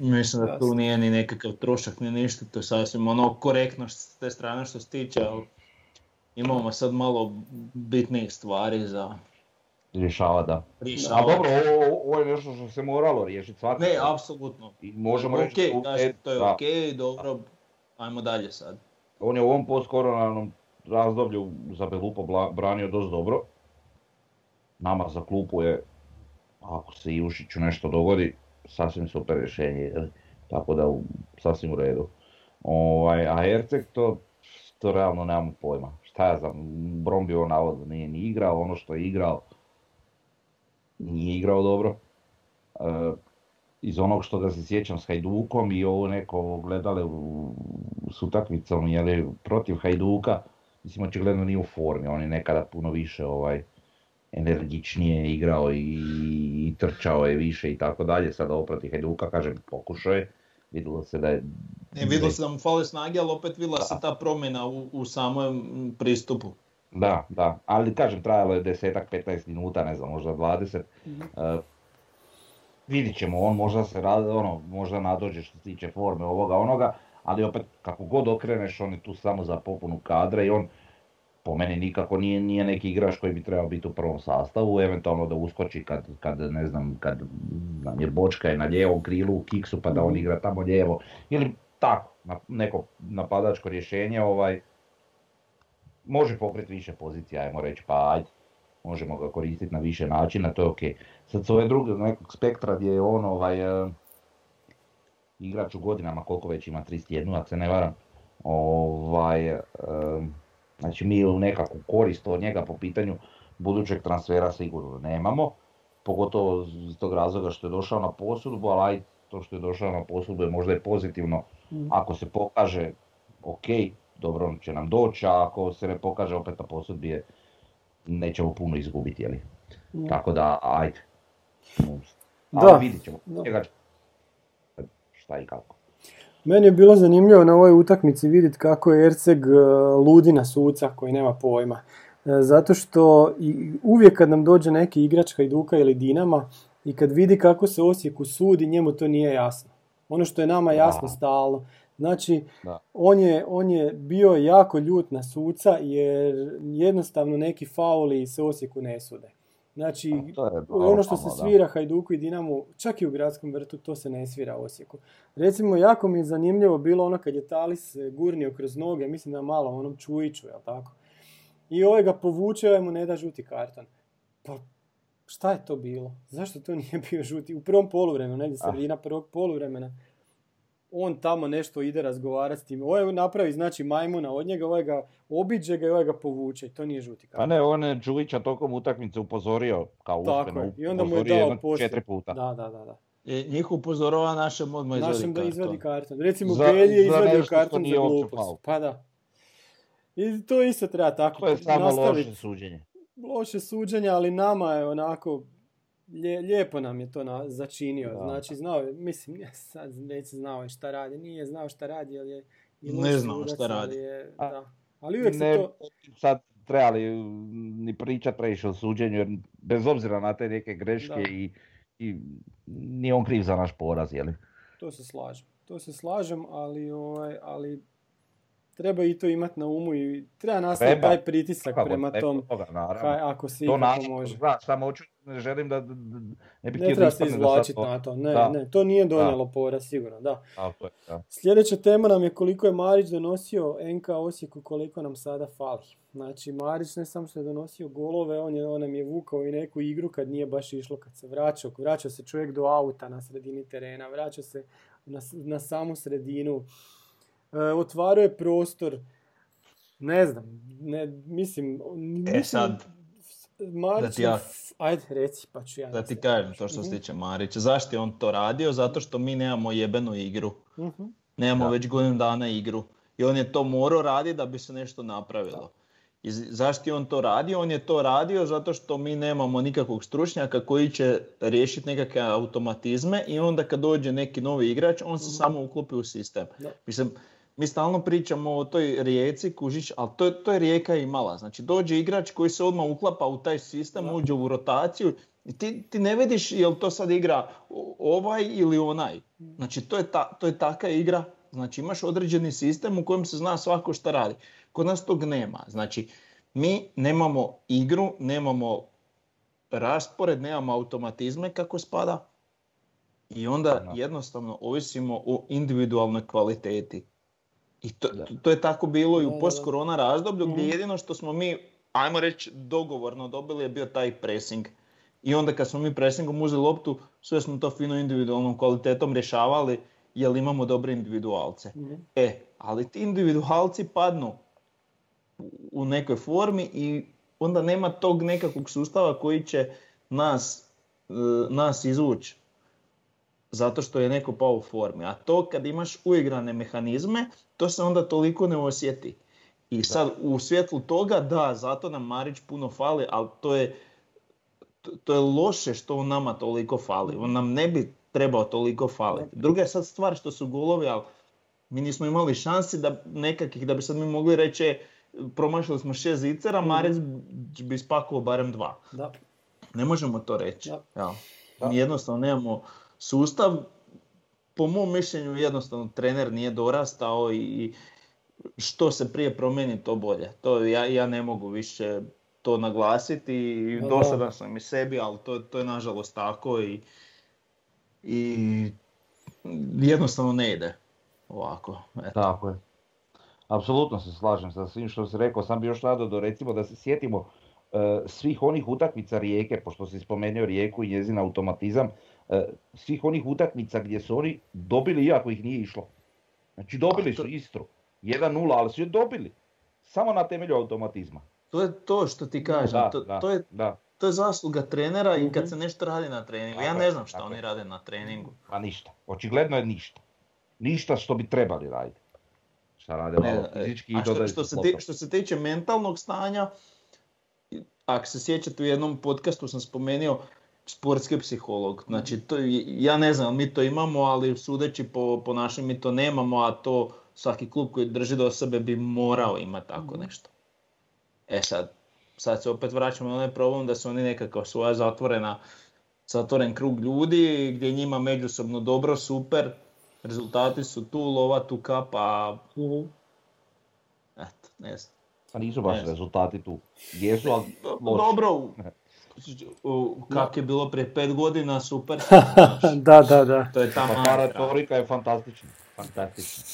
Mislim da tu nije ni nekakav trošak ni ništa, to je sasvim ono korektno s te strane što se tiče, ali imamo sad malo bitnijih stvari za
Rješava, da. A
rješavanje.
dobro, ovo, ovo je nešto što se moralo riješiti svakako.
Ne, apsolutno.
I možemo
Ok,
reći
kažem, to je
da.
ok, dobro, ajmo dalje sad.
On je u ovom post-koronarnom razdoblju za Belupo branio dosta dobro. Nama za klupu je, ako se Ivušiću nešto dogodi, sasvim super rješenje. Tako da u- sasvim u redu. Ovaj, a Erceg to, to realno nemamo pojma. Šta ja znam, Brom bi on navodno nije ni igrao, ono što je igrao, nije igrao dobro. E, iz onog što ga se sjećam s Hajdukom i ovo neko gledale u, s utakmicom jeli, protiv Hajduka, mislim očigledno nije u formi, on je nekada puno više ovaj energičnije igrao i, i trčao je više i tako dalje, sada ovo protiv Hajduka, kažem, pokušao je, vidjelo se da je...
Ne, vidjelo se da mu fale snage, ali opet vidjela se ta promjena u, u samom pristupu.
Da, da, ali kažem trajalo je desetak, 15 minuta, ne znam, možda 20.
Mhm.
E, vidit ćemo, on možda se radi, ono, možda nadođe što se tiče forme ovoga onoga, ali opet kako god okreneš on je tu samo za popunu kadra i on po meni nikako nije, nije neki igrač koji bi trebao biti u prvom sastavu, eventualno da uskoči kad, kad ne znam, kad nam je Bočka je na lijevom krilu u kiksu pa da on igra tamo lijevo, ili tako, na- neko napadačko rješenje, ovaj, može pokriti više pozicija, ajmo reći, pa ajde, možemo ga koristiti na više načina, to je ok. Sad s ove druge nekog spektra gdje je on ovaj, e, igrač u godinama, koliko već ima, 31, ako se ne varam, ovaj, e, znači mi u nekakvu korist od njega po pitanju budućeg transfera sigurno nemamo, pogotovo iz tog razloga što je došao na posudbu, ali ajde, to što je došao na posudbu je možda i pozitivno, ako se pokaže, ok, dobro on će nam doći, a ako se ne pokaže opet na posudbi je, nećemo puno izgubiti, jeli? Tako da, ajde.
Da.
Ali vidit ćemo.
Da.
Šta i kako.
Meni je bilo zanimljivo na ovoj utakmici vidjeti kako je Erceg e, ludi na suca koji nema pojma. E, Zato što i uvijek kad nam dođe neki igrač Hajduka ili Dinama i kad vidi kako se Osijeku sudi, njemu to nije jasno. Ono što je nama jasno stalno. Znači,
Da.
on je, on je bio jako ljut na suca jer jednostavno neki fauli se Osijeku ne sude. Znači,
je
ono što se svira Hajduku i Dinamu, čak i u gradskom vrtu, to se ne svira Osijeku. Recimo, jako mi je zanimljivo bilo ono kad je Talis gurnio kroz noge, mislim da malo onom Čujiću, jel tako? I ovaj ga povuče, ovaj mu ne da žuti karton. Pa, šta je to bilo? Zašto to nije bio žuti? U prvom poluvremenu, negdje
Ah.
sredina prvog poluvremena. On tamo nešto ide razgovarati s tim. Ovaj napravi, znači, majmuna od njega, ovaj ga obiđe ga i ovaj ga povuče. I to nije žuti
Pa
karton.
ne, on je Đujića tokom utakmice upozorio kao
Tako
uspjeno,
je. I onda mu je dao poslije.
četiri puta.
Da, da, da. da.
I njih upozorava našem odmah izvadi
Našem da izvadi karton. Recimo
Za-
Belje je izvadio karton za glupost. Pa da. I to isto treba tako
To je samo
nastaviti.
loše suđenje.
Loše suđenje, ali nama je onako, lje- lijepo nam je to na, začinio.
Da.
Znači, znao je, mislim, ja sad neće znao je šta radi. Nije znao šta radi, ali je
Ne znao šta radi.
Ali, je,
A,
da. ali uvijek se
Ne,
to...
sad trebali ni pričat previše o suđenju, jer bez obzira na te neke greške
Da.
i, i nije on kriv za naš poraz, jeli?
To se slažem. To se slažem, ali, ovaj, ali treba i to imati na umu i treba nastaviti taj pritisak prema tom,
toga, naravno.
kaj, ako se
to
ikako može.
znaš, samo hoću, ne želim da, da- da- ne bih
Ne
da
treba se
da
izvlačiti
to-
na to. Ne,
Da.
ne, to nije donijelo poraz, sigurno, da.
Tako je, da.
Sljedeća tema nam je koliko je Marić donosio NK Osijeku, koliko nam sada fali. Znači, Marić ne samo što je donosio golove, on, je, on nam je vukao i neku igru kad nije baš išlo, kad se vraćao. Vraćao se čovjek do auta na sredini terena, vraćao se na, na samu sredinu. E, otvarao je prostor, ne znam, ne, mislim... mislim
E sad,
Marić
da ja-
Ajde, reci, pa ću ja.
Da ti kažem to što se tiče Marića. Zašto je on to radio? Zato što mi nemamo jebenu igru.
Mhm.
Nemamo
Da.
već godinu dana igru. I on je to morao raditi da bi se nešto napravilo. I z- zašto je on to radio? On je to radio zato što mi nemamo nikakvog stručnjaka koji će riješiti nekakve automatizme i onda kad dođe neki novi igrač, on se samo uklopi u sistem.
Da.
Mislim, mi stalno pričamo o toj rijeci, kužiš, ali to, to je rijeka imala. Znači dođe igrač koji se odmah uklapa u taj sistem, uđe u rotaciju i ti, ti ne vidiš jel to sad igra ovaj ili onaj. Znači to je, ta, to je taka igra, znači imaš određeni sistem u kojem se zna svako šta radi. Kod nas tog nema. Znači mi nemamo igru, nemamo raspored, nemamo automatizme kako spada i onda
Da.
jednostavno ovisimo o individualnoj kvaliteti. I to,
Da.
to je tako bilo i u post-korona razdoblju gdje
Mhm.
jedino što smo mi, ajmo reći, dogovorno dobili je bio taj pressing. I onda kad smo mi pressingom uzeli loptu, sve smo to fino individualnom kvalitetom rješavali jer imamo dobre individualce.
Mhm.
E, ali ti individualci padnu u- u nekoj formi i onda nema tog nekakvog sustava koji će nas, e, nas izvući zato što je neko pao u formi. A to kad imaš uigrane mehanizme, to se onda toliko ne osjeti. I sad u svjetlu toga, da, zato nam Marić puno fali, ali to je, to, je loše što on nama toliko fali. On nam ne bi trebao toliko faliti. Druga je sad stvar što su golovi, ali mi nismo imali šansi da nekakvih, da bi sad mi mogli reći, e, promašili smo šest zicera, Marić bi spakovao barem dva.
Da.
Ne možemo to reći.
Da.
Ja. Mi jednostavno nemamo sustav. Po mom mišljenju jednostavno trener nije dorastao i što se prije promijeni to bolje. To ja, ja ne mogu više to naglasiti i
Da,
dosadan sam i sebi, ali to, to je nažalost tako i, i jednostavno ne ide ovako. Eto.
Tako je. Apsolutno se slažem sa svim što si rekao, sam bi još rado do recimo da se sjetimo svih onih utakmica Rijeke, pošto si spomenuo Rijeku i njezin automatizam, e, svih onih utakmica gdje su oni dobili iako ih nije išlo. Znači dobili
to-
su Istru, 1-0, ali su je dobili. Samo na temelju automatizma.
To je to što ti kažem.
Da,
to,
da,
to je,
da.
to je zasluga trenera i kad se nešto radi na treningu. Ja ne znam šta
tako
oni rade na treningu.
Pa ništa. Očigledno je ništa. Ništa što bi trebali raditi. Šta rade malo
e,
fizički i
što, što,
se
ti, što se tiče mentalnog stanja, ako se sjećate u jednom podcastu sam spomenuo sportski psiholog. Znači, to, ja ne znam, mi to imamo, ali sudeći po, po našem mi to nemamo, a to svaki klub koji drži do sebe bi morao imati tako nešto. E sad, sad se opet vraćamo na onaj problem da su oni nekakav svoja zatvorena, zatvoren krug ljudi gdje je njima međusobno dobro, super, rezultati su tu, lova tu kapa,
Mhm.
eto, ne znam.
Pa nisu baš
Ne
rezultati tu. Jesu, ali loši.
Dobro, *laughs* u- u- kak je bilo prije pet godina, super. *laughs*
da, da, da.
to je ta
Pa ta
mantra.
retorika je fantastična. Fantastična.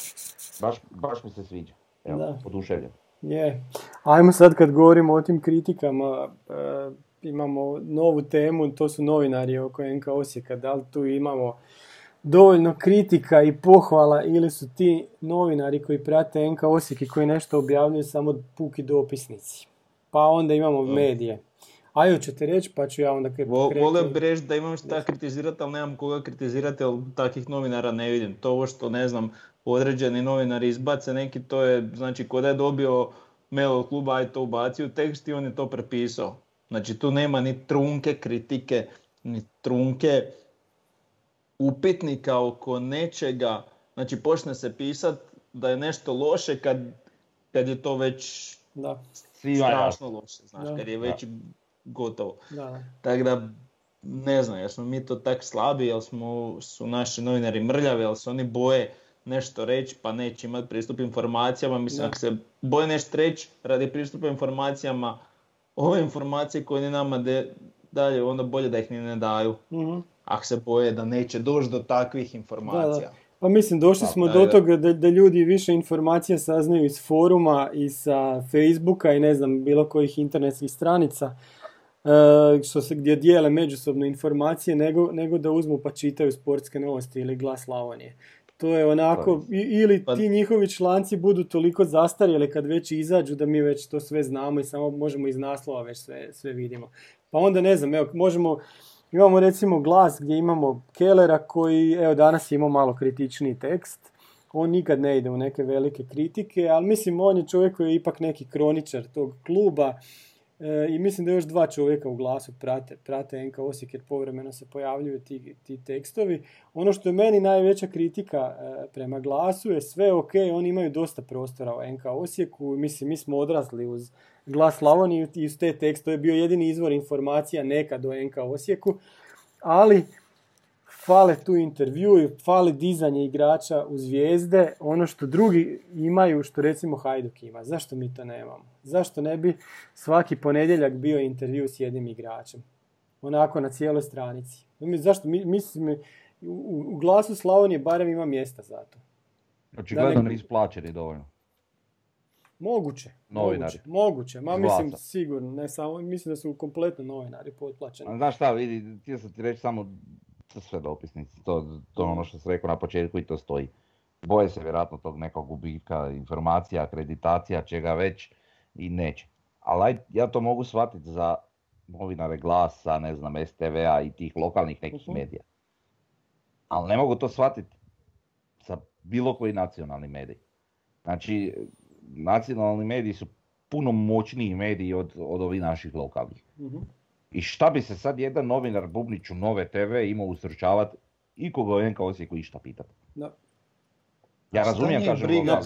Baš, baš mi se sviđa. Evo,
Da.
oduševljen.
Je. Ajmo sad kad govorimo o tim kritikama, e, imamo novu temu, to su novinari oko NK Osijeka. Da li tu imamo dovoljno kritika i pohvala ili su ti novinari koji prate NK Osijek i koji nešto objavljuju samo puki dopisnici? Pa onda imamo medije. Ajo ćete reći pa ću ja onda krenuti.
Volio bi reći da imam šta kritizirati, ali nemam koga kritizirati, ali takvih novinara ne vidim. To ovo što, ne znam, određeni novinari izbace neki, to je, znači, ko da je dobio mail od kluba, aj to ubacio u tekst i on je to prepisao. Znači, tu nema ni trunke kritike, ni trunke upitnika oko nečega. Znači, počne se pisat da je nešto loše kad, kad je to već
Da,
strašno loše, znaš,
Da.
kad je već gotovo.
da.
Tako da, ne znam, jel smo mi to tak slabi, jel smo, su naši novinari mrljavi, jel se oni boje nešto reći pa neće imati pristup informacijama. Mislim,
Da.
ako se boje nešto reći radi pristupa informacijama, ove informacije koje oni nama de, daju, onda bolje da ih ni ne daju.
Mhm.
Ako se boje da neće doći do takvih informacija.
Pa mislim, došli
Pa,
smo
da,
do
da.
toga da, da ljudi više informacija saznaju iz foruma i sa Facebooka i ne znam, bilo kojih internetskih stranica e, što se, gdje dijele međusobno informacije nego, nego da uzmu pa čitaju sportske novosti ili glas Slavonije. To je onako, i- ili
Pa-
ti njihovi članci budu toliko zastarjeli kad već izađu da mi već to sve znamo i samo možemo iz naslova već sve, sve vidimo. Pa onda ne znam, evo, možemo, imamo recimo glas gdje imamo Kellera koji, evo danas imao malo kritičniji tekst, on nikad ne ide u neke velike kritike, ali mislim on je čovjek koji je ipak neki kroničar tog kluba e, i mislim da još dva čovjeka u glasu prate, prate NK Osijek jer povremeno se pojavljuju ti, ti tekstovi. Ono što je meni najveća kritika e, prema glasu je sve ok, oni imaju dosta prostora u NK Osijeku, mislim mi smo odrasli uz glas Slavonije i uz te tekste, to je bio jedini izvor informacija nekad o NK Osijeku, ali fale tu intervju, fale dizanje igrača u zvijezde, ono što drugi imaju, što recimo Hajduk ima. Zašto mi to nemamo? Zašto ne bi svaki ponedjeljak bio intervju s jednim igračem? Onako na cijeloj stranici. Zašto? Mi, mislim, u, glasu Slavonije barem ima mjesta za to.
Očigledno
ne-
nisu plaćeni dovoljno.
Moguće.
Novinari.
Moguće. moguće. Ma
Iz
mislim sigurno, ne samo, mislim da su kompletno novinari potplaćeni.
Znaš šta, vidi, htio sam ti reći samo sve dopisnici, to, to ono što sam rekao na početku i to stoji. Boje se vjerojatno tog nekog gubitka informacija, akreditacija, čega već i neće. Ali ja to mogu shvatiti za novinare glasa, ne znam, STV-a i tih lokalnih nekih
Mhm.
medija. Ali ne mogu to shvatiti za bilo koji nacionalni medij. Znači, nacionalni mediji su puno moćniji mediji od, od ovih naših lokalnih.
Mhm.
I šta bi se sad jedan novinar Bubniću Nove TV imao ustručavati ikoga u NK Osijeku išta pitat?
Da.
Ja razumijem, kažem,
briga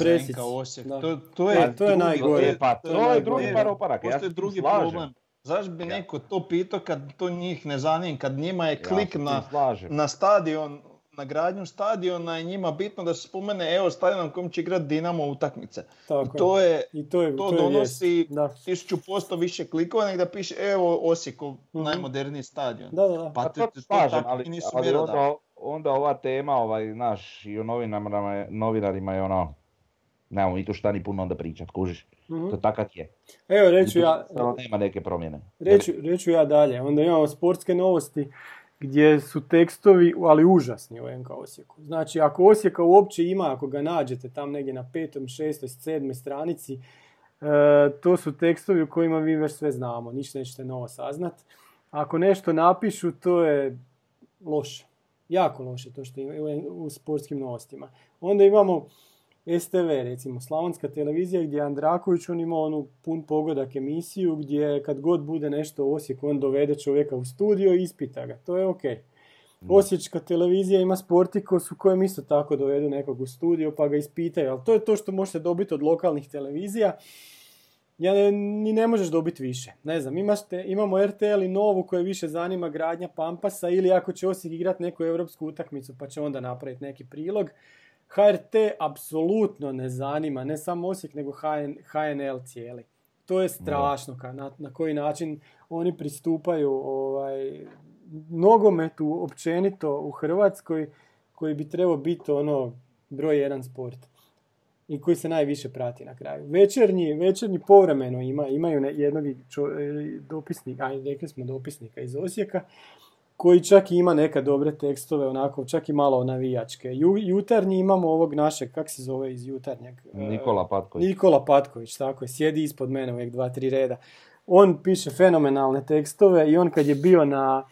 Osijek? To, to
Pa,
je,
to je
drugi-
najgore.
E, pa
To je
to je drugi par oparaka, ja
Postoji
tu
drugi
slažem.
problem. Zašto bi
Ja.
neko to pitao kad to njih ne zanima, kad njima je
Ja
klik
tu
na, na stadion, na gradnju stadiona i njima bitno da se spomene evo stadion na kojem će igrati Dinamo utakmice.
Tako
I to je,
I to je,
to
je
donosi.
Da.
tisuću posto više klikova nego da piše evo Osijekov
Mhm.
najmoderniji stadion.
Da, da, da.
Pa
Pa
to,
to
to,
slažem, ali,
nisu
ali onda, onda ova tema, ovaj, naš, i o novinarima, novinarima je ono, nemamo mi tu šta ni puno onda pričat, kužiš.
Mhm.
To takav je.
Evo, reću ja,
nema neke promjene.
reću, reću ja dalje. Onda imamo sportske novosti gdje su tekstovi, ali užasni u NK Osijeku. Znači, ako Osijeka uopće ima, ako ga nađete tam negdje na petom, šestoj, sedmoj stranici, e, to su tekstovi u kojima mi već sve znamo, ništa nećete novo saznat. Ako nešto napišu, to je loše. Jako loše to što ima u sportskim novostima. Onda imamo STV, recimo, Slavonska televizija gdje Andraković, on ima onu pun pogodak emisiju gdje kad god bude nešto u Osijeku, on dovede čovjeka u studio i ispita ga. To je ok. Osječka televizija ima sportikos u kojem isto tako dovedu nekog u studio pa ga ispitaju, ali to je to što možete dobiti od lokalnih televizija. Ja ne, ni ne možeš dobiti više. Ne znam, imaš te- imamo RTL i Novu koje više zanima gradnja Pampasa ili ako će Osijek igrati neku europsku utakmicu pa će onda napraviti neki prilog. HRT apsolutno ne zanima, ne samo Osijek nego HN, HNL cijeli. To je strašno ka- na, na koji način oni pristupaju ovaj, nogometu općenito u Hrvatskoj koji bi trebao biti ono broj jedan sport i koji se najviše prati na kraju. Večernji, večernji povremeno ima, imaju jednog čo- e, dopisnika, aj rekli smo dopisnika iz Osijeka, koji čak i ima neka dobre tekstove, onako, čak i malo navijačke. Ju, jutarnji imamo ovog našeg, kak se zove iz jutarnjeg? E,
Nikola Patković.
Nikola Patković, tako je, sjedi ispod mene uvijek dva, tri reda. On piše fenomenalne tekstove i on kad je bio na,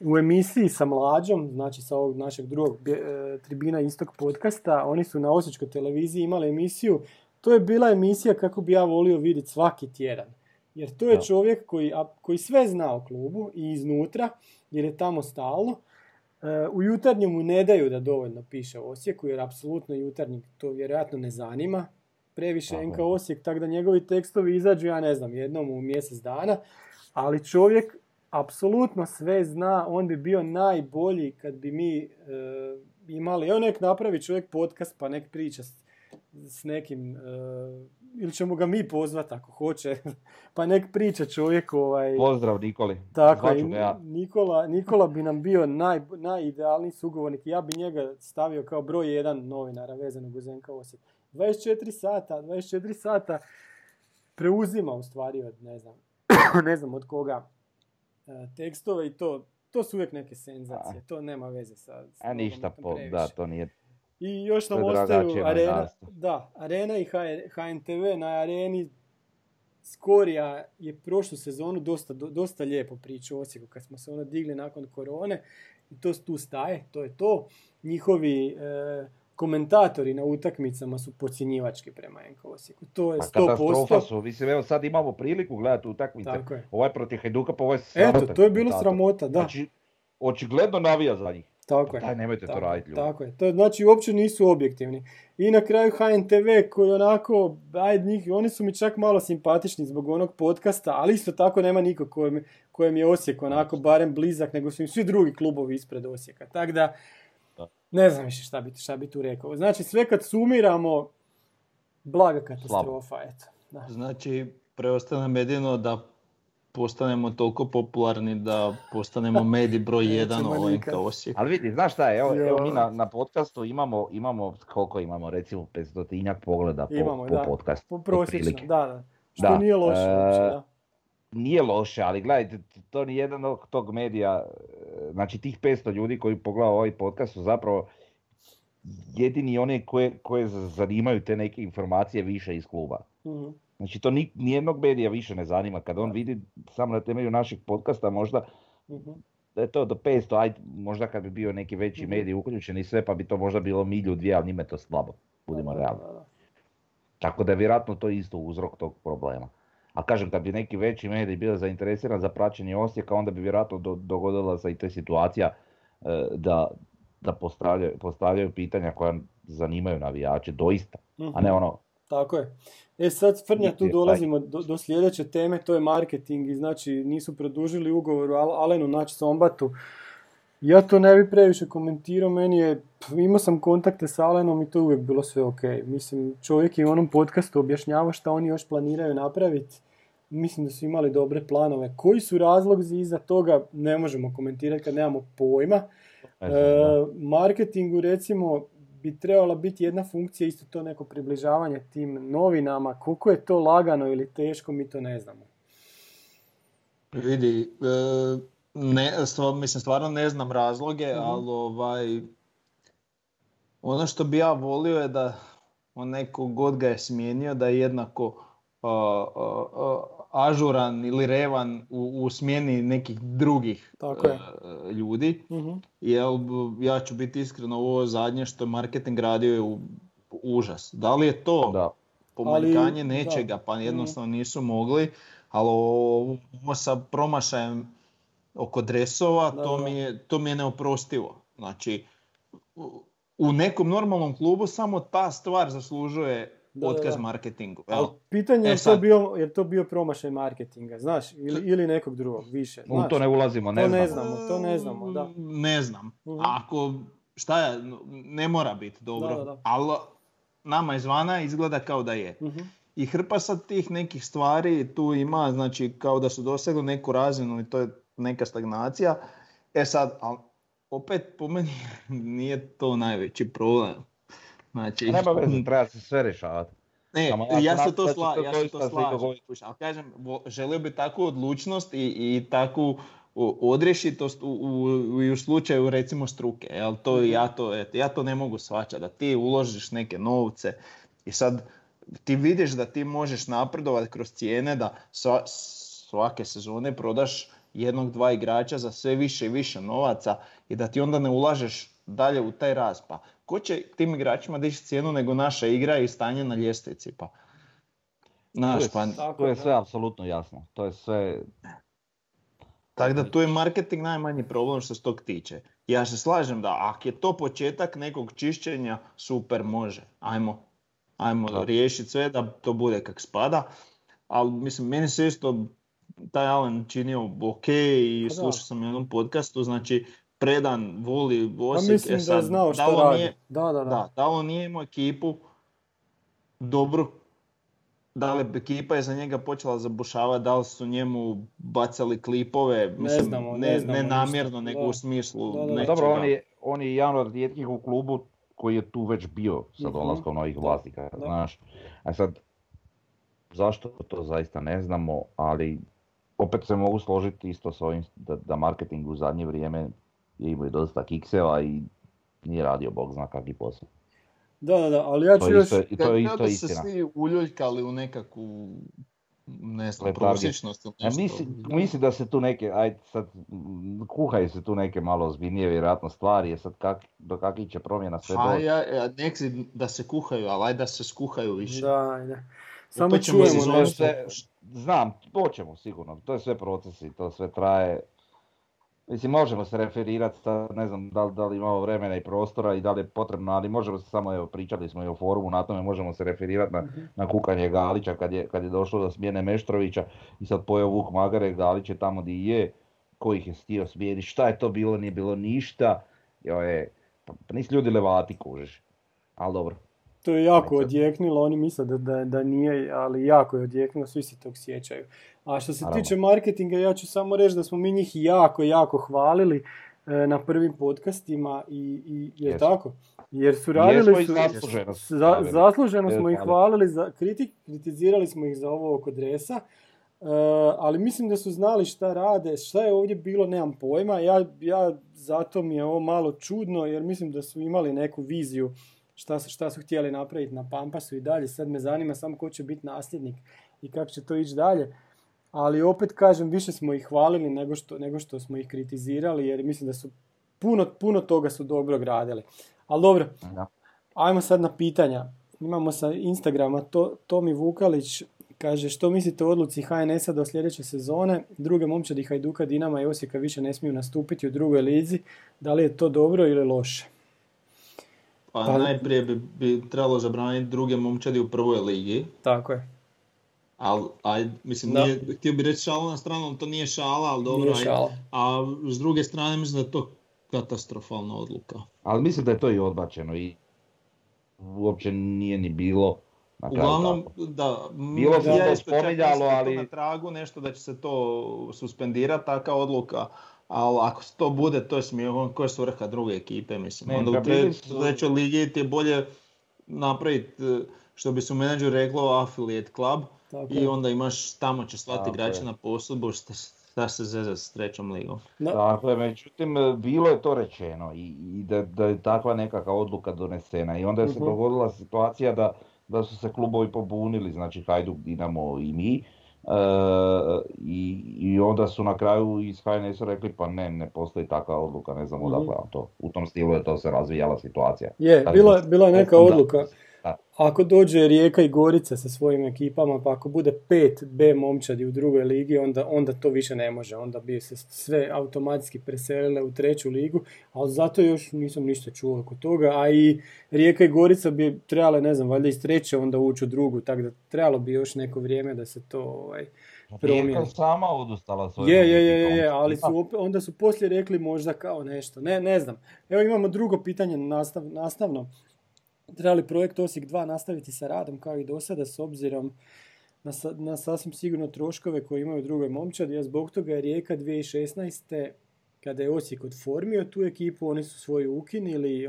u emisiji sa Mlađom, znači sa ovog našeg drugog e, Tribina Istok podcasta, oni su na Osječkoj televiziji imali emisiju, to je bila emisija kako bi ja volio vidjeti svaki tjedan. Jer to je čovjek koji, a- koji sve zna o klubu i iznutra, jer je tamo stalno. E, U jutarnjem mu ne daju da dovoljno piše o Osijeku, jer apsolutno jutarnjeg to vjerojatno ne zanima. Previše
je.
NK Osijek, tako da njegovi tekstovi izađu, ja ne znam, jednom u mjesec dana. Ali čovjek apsolutno sve zna, on bi bio najbolji kad bi mi e, imali, evo nek napravi čovjek podcast pa nek priča s, s nekim, e, ili ćemo ga mi pozvati ako hoće, *laughs* pa nek priča čovjek ovaj...
Pozdrav Nikoli.
Tako
ja.
Nikola, Nikola bi nam bio naj, najidealniji sugovornik. Ja bi njega stavio kao broj jedan novinara vezanog uz NK Osijek. 24 sata, 24 sata preuzima u stvari od, ne znam, *coughs* ne znam od koga e, tekstove i to, to su uvijek neke senzacije. To nema veze sa, sa
A ništa, po, da, to nije...
I još nam ostaju arena, da, arena i HNTV na areni Skorija je prošlu sezonu dosta, do- dosta lijepo pričao o Osijeku kad smo se ono digli nakon korone i to tu staje, to je to. Njihovi e, komentatori na utakmicama su podcjenjivački prema NK Osijeku. To je
Pa katastrofa
100%.
su, mislim, evo sad imamo priliku gledati utakmice.
Tako je.
Ovaj protiv Hajduka, pa ovo je
Eto, to je bilo sramota, da.
Znači, očigledno navija za njih.
Tako je.
Daj, nemojte to
Tako,
raditi, ljudi.
Tako je. To znači uopće nisu objektivni. I na kraju HNTV koji onako, ajde njih, oni su mi čak malo simpatični zbog onog podcasta, ali isto tako nema niko kojem, kojem je Osijek onako barem blizak, nego su im svi drugi klubovi ispred Osijeka. Tako da, ne znam više šta bi, šta bi tu rekao. Znači sve kad sumiramo, blaga katastrofa, eto. Da.
Znači, preostaje nam jedino da postanemo toliko popularni da postanemo medij broj jedan. NK Osijek.
Ali vidi, znaš šta je, evo, evo mi na, na podcastu imamo, imamo, koliko imamo, recimo 500 pogleda po,
Imamo,
po
da.
podcastu.
Po prosječno, da, da. Što
Da,
nije loše
e,
uopće, da.
Nije loše, ali gledajte, to ni jedan od tog medija, e, znači tih 500 ljudi koji pogledaju ovaj podcast su zapravo jedini oni koje, koje zanimaju te neke informacije više iz kluba.
Mhm.
Znači to ni, nijednog medija više ne zanima. Kad on vidi samo na temelju našeg podcasta možda
Mhm.
da je to do 500, ajde, možda kad bi bio neki veći
Mhm.
medij uključen i sve, pa bi to možda bilo milju dvije, ali njima je to slabo. Budimo realni. Tako da je vjerojatno to isto uzrok tog problema. A kažem, kad bi neki veći medij bio zainteresiran za praćenje Osijeka, onda bi vjerojatno do, dogodila se i ta situacija e, da, da postavljaju, postavljaju pitanja koja zanimaju navijače, doista. A ne ono,
Tako je. E sad, Frnja, tu dolazimo do, do sljedeće teme, to je marketing i znači nisu produžili ugovor u Al- Alenu Nač Sombatu. Ja to ne bi previše komentirao, meni je, imao sam kontakte s Alenom i to je uvijek bilo sve ok. Mislim, čovjek je u onom podcastu objašnjavao šta oni još planiraju napraviti. Mislim da su imali dobre planove. Koji su razlozi iza toga, ne možemo komentirati kad nemamo pojma. E, marketingu recimo bi trebala biti jedna funkcija, isto to neko približavanje tim novinama. Koliko je to lagano ili teško, mi to ne znamo.
Vidi, e, ne, stva- mislim, stvarno ne znam razloge,
Mhm.
ali ovaj, ono što bi ja volio je da onaj ko god ga je smijenio, da je jednako a, a, a, ažuran ili revan u, u smjeni nekih drugih
Tako je.
e, ljudi.
Mhm.
Jer ja ću biti iskren, ovo zadnje što je marketing radio je u- užas. Da li je to
Da.
pomanjkanje
Ali,
nečega,
da.
pa jednostavno nisu mogli, ali ovo ovo sa promašajem oko dresova,
Da,
to,
da.
mi je, to mi je neoprostivo. Znači, u nekom normalnom klubu samo ta stvar zaslužuje
Da, da,
otkaz
da.
marketingu.
Ali
jel?
pitanje
E
je to bio, je to bio promašaj marketinga, znaš, ili, ili nekog drugog, više,
U
znaš.
to ne ulazimo, ne
To
znamo.
ne znamo, to ne znamo, da.
Ne znam.
Mhm.
Ako, šta je, ne mora biti dobro,
Da, da, da.
ali nama izvana izgleda kao da je.
Mhm.
I hrpa sad tih nekih stvari tu ima, znači kao da su dosegli neku razinu i to je neka stagnacija. E sad, ali opet po meni *laughs* nije to najveći problem. Znači,
Nema veze, *laughs* treba se sve rješavati.
ne,
Samo
ja se to,
da će
sla,
to
ja se to slažem, ali kažem, želio bi takvu odlučnost i, i takvu o, odrješitost u, u, u slučaju recimo struke, jel, to,
Mhm.
ja, to, eto, ja to ne mogu shvaćati, da ti uložiš neke novce i sad ti vidiš da ti možeš napredovati kroz cijene, da sva- svake sezone prodaš jednog, dva igrača za sve više i više novaca i da ti onda ne ulažeš dalje u taj rast. Pa ko će tim igračima dići cijenu nego naša igra i stanje na ljestvici? Pa, Znaš,
To je-
pa,
Tako
To je sve apsolutno jasno. To je sve,
tako da tu je marketing najmanji problem što se tog tiče. Ja se slažem da ako je to početak nekog čišćenja, super, može. Ajmo, ajmo
Da.
riješiti sve da to bude kak spada. Ali mislim, meni se isto taj Allen činio ok i
Pa
slušao sam u jednom podcastu, znači predan, voli
Pa
Osijek.
mislim
e
da je
sad,
znao
da
što
on
radi.
nije-
Da, da, da.
Da, da on nije imao ekipu dobro, da li ekipa je za njega počela zabušavati, da li su njemu bacali klipove, mislim,
znamo,
ne,
ne znamo
ne namjerno, nego
da.
u smislu
Da, da, da.
Pa
nečega.
dobro, on je, on je jedan od rijetkih u klubu koji je tu već bio sa
Mhm.
dolaskom novih
Da,
vlasnika,
da.
znaš. A sad, zašto to zaista ne znamo, ali opet se mogu složiti isto s ovim da, da marketing u zadnje vrijeme je imao i dosta kikseva i nije radio bog zna kakvi posao.
Da, da, da, ali ja
To
ću
je
još...
isto, i to je isto
da se svi uljuljkali u nekakvu, ne znam, prosječnost ili
A
nešto.
misli, misli da se tu neke, aj sad, kuhaju se tu neke malo ozbiljnije vjerojatno stvari, jer sad kak, do kakvih će promjena sve
Pa
doći.
ja, ja, nek si da se kuhaju, ali aj da se skuhaju više.
Da, ajde. Samo
ćemo
čujemo
se
To je
nešto.
znam, doćemo sigurno, to je sve procesi, to sve traje. Mislim, možemo se referirati, sad ne znam da li, da li imamo vremena i prostora i da li je potrebno, ali možemo se samo, evo, pričali smo i o forumu na tome, možemo se referirati na, na kukanje Galića kad je, kad je došlo do smjene Meštrovića i sad pojeo Vuk Magare, Galić je tamo di je, ko ih je htio smijeniti, šta je to bilo, nije bilo ništa, joj je, pa, pa nisu ljudi levati kužiš, ali dobro.
To je jako odjeknilo, oni misle da, da, da nije, ali jako je odjeknilo, svi se tog sjećaju. A što se
Naravno.
tiče marketinga, ja ću samo reći da smo mi njih jako, jako hvalili e, na prvim podcastima i, i je
Jesmo.
tako? Jer su radili su,
zasluženo su
za- zasluženo smo ih
Hvalili.
za, kritik, kritizirali smo ih za ovo oko dresa, e, ali mislim da su znali šta rade, šta je ovdje bilo, nemam pojma, ja, ja zato mi je ovo malo čudno, jer mislim da su imali neku viziju šta su, šta su htjeli napraviti na Pampasu i dalje. Sad me zanima samo ko će biti nasljednik i kako će to ići dalje. Ali opet kažem, više smo ih hvalili nego što, nego što smo ih kritizirali, jer mislim da su puno, puno toga su dobro gradili. Ali dobro,
Da.
ajmo sad na pitanja. Imamo sa Instagrama to, Tomi Vukalić, kaže što mislite o odluci HNS-a do sljedeće sezone? Druge momčadi Hajduka, Dinama i Osijeka više ne smiju nastupiti u drugoj lizi. Da li je to dobro ili loše?
Pa,
Pa-
najprije bi, bi trebalo zabraniti druge momčadi u prvoj ligi.
Tako je.
Ali, aj, mislim,
Da.
nije, htio bi reći šalu na stranu, ali to nije šala, ali dobro.
Nije
aj.
šala.
A s druge strane mislim da je to katastrofalna odluka.
Ali mislim da je to i odbačeno i uopće nije ni bilo. na kraju
Uglavnom,
tako.
da,
Bilo
se
ja
to
isto čak
spominjalo, ali-
na tragu nešto da će se to suspendirati, takva odluka. Ali ako se to bude, to je smiješno, koja je svrha druge ekipe, mislim.
Ne,
Onda u
su-
trećoj ligi ti je bolje napraviti, e, što bi se u menadžu reklo, affiliate club.
Tako
I
je.
onda imaš, tamo će slati igrače na posudbu, šta, se zeza s trećom ligom.
Da.
Tako je, međutim, e, bilo je to rečeno i, i da, da je takva nekakva odluka donesena i onda je se
Mhm.
dogodila situacija da, da su se klubovi pobunili, znači Hajduk, Dinamo i mi. e, i, I onda su na kraju iz HNS-a rekli pa ne, ne postoji takva odluka, ne znam odakle vam to. U tom stilu je to se razvijala situacija.
Je, bila, bila je neka
da,
odluka.
da.
Ako dođe Rijeka i Gorica sa svojim ekipama, pa ako bude pet B momčadi u drugoj ligi, onda, onda to više ne može. Onda bi se sve automatski preselile u treću ligu, ali zato još nisam ništa čuo oko toga. A i Rijeka i Gorica bi trebale, ne znam, valjda iz treće onda ući u drugu, tako da trebalo bi još neko vrijeme da se to ovaj,
Rijeka
promijeni.
je sama odustala svoj
Je, je, je, je, je, ali su, opet- onda su poslije rekli možda kao nešto. Ne, ne znam. Evo imamo drugo pitanje nastav, nastavno. Treba li projekt Osijek 2 nastaviti sa radom kao i do sada s obzirom na, na sasvim sigurno troškove koje imaju u drugoj momčadi, a zbog toga je Rijeka 2016. kada je Osijek odformio tu ekipu, oni su svoju ukinili,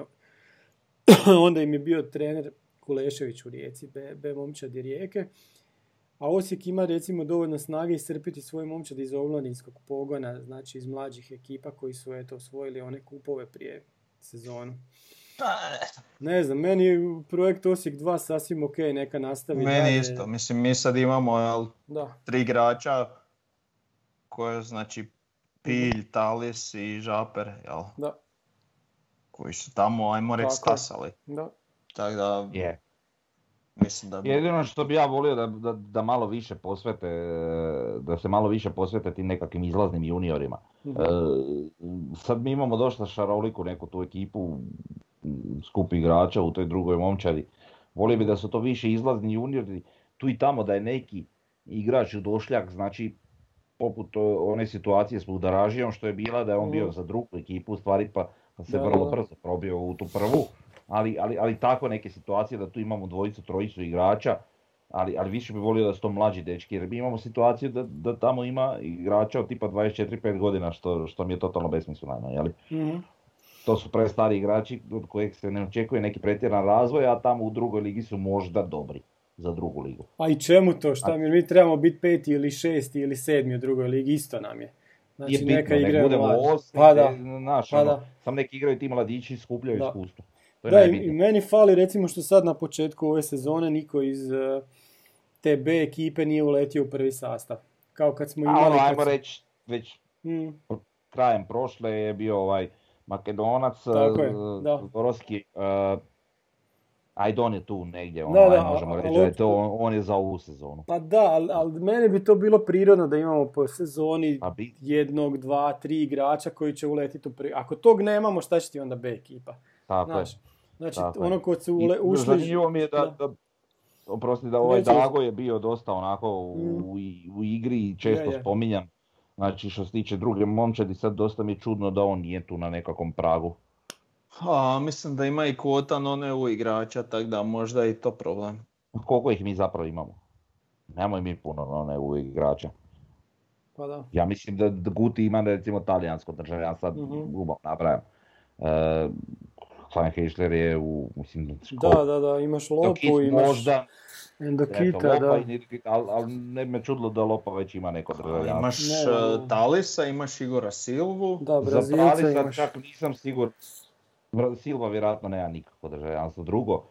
*clears throat* onda im je bio trener Kulešević u Rijeci, B, B momčadi Rijeke. A Osijek ima recimo dovoljno snage iscrpiti svoje momčad iz omladinskog pogona, znači iz mlađih ekipa koji su eto osvojili one kupove prije sezonu. Ne znam, meni je projekt Osijek 2 sasvim ok, neka nastavi
Meni
dalje.
isto, mislim mi sad imamo jel,
Da,
tri igrača koje znači Pilj, Talis i Žaper, jel,
da,
koji su tamo, ajmo reći, stasali.
da.
Tako da,
Je.
mislim da bi...
Jedino što bi ja volio da, da, da malo više posvete, da se malo više posvete tim nekakvim izlaznim juniorima.
Mhm.
E, sad mi imamo dosta šaroliku neku tu ekipu skup igrača u toj drugoj momčadi. Volio bi da su to više izlazni juniori, tu i tamo da je neki igrač u došljak, znači poput o, one situacije s Budaražijom što je bila da je on bio
Mhm.
za drugu ekipu u stvari pa, se vrlo brzo probio u tu prvu. Ali, ali, ali tako neke situacije da tu imamo dvojicu, trojicu igrača, ali, ali više bi volio da su to mlađi dečki, jer mi imamo situaciju da, da tamo ima igrača od tipa 24-5 godina, što, što mi je totalno besmisleno, jeli?
Mhm.
To su prestari igrači od kojeg se ne očekuje neki pretjeran razvoj, a tamo u drugoj ligi su možda dobri za drugu ligu.
A i čemu to? Šta mi, mi trebamo biti peti ili šesti ili sedmi u drugoj ligi, isto nam je. Znači
Nije bitno,
neka
nek
igraju
budemo osmi,
Pa da,
te, znaš,
pa
ono,
da.
sam neki igraju ti mladići i skupljaju
Da.
iskustvo. To je
Da, i, i meni fali recimo što sad na početku ove sezone niko iz eh, te B ekipe nije uletio u prvi sastav. Kao kad smo
A
imali...
ono,
kad
ajmo reći, već
Mm,
krajem prošle je bio ovaj Makedonac,
je,
eh. Roski, uh, ajde on je tu negdje, ono,
Da, da,
možemo reći da je to, on, on je za ovu sezonu.
Pa da, ali, ali meni bi to bilo prirodno da imamo po sezoni
Pa bi,
jednog, dva, tri igrača koji će uletiti u prvi. Ako tog nemamo, šta će ti onda B ekipa?
tako je.
Znaš, znači
tako je.
ono ko su
I
ule, ušli...
Zanimljivo mi je da,
da.
oprosti da ovaj. Dago je bio dosta onako u,
Mm.
i- u igri i često
Je, je.
spominjan. Znači što se tiče druge momčadi, sad dosta mi je čudno da on nije tu na nekakvom pragu.
A, mislim da ima i kvota non EU igrača, tako da možda je i to problem.
Koliko ih mi zapravo imamo? Nemoj mi puno no, ne, u igrača.
Pa da.
Ja mislim da Guti ima recimo talijansko državljan, sad
Mhm.
grubo nabrajam. E, Klein Heischler je u, mislim,
Da, da, da, imaš Lopu,
Dokit
imaš
možda,
Endokita, da.
Nirkit, ali al ne bi me čudilo da Lopa već ima neko državljanstvo.
imaš
Ne, ne, ne.
Talisa, imaš Igora Silvu.
Da,
Za
Brazilca
Talisa
imaš.
čak nisam siguran. Silva vjerojatno nema nikakvo državljanstvo. Drugo,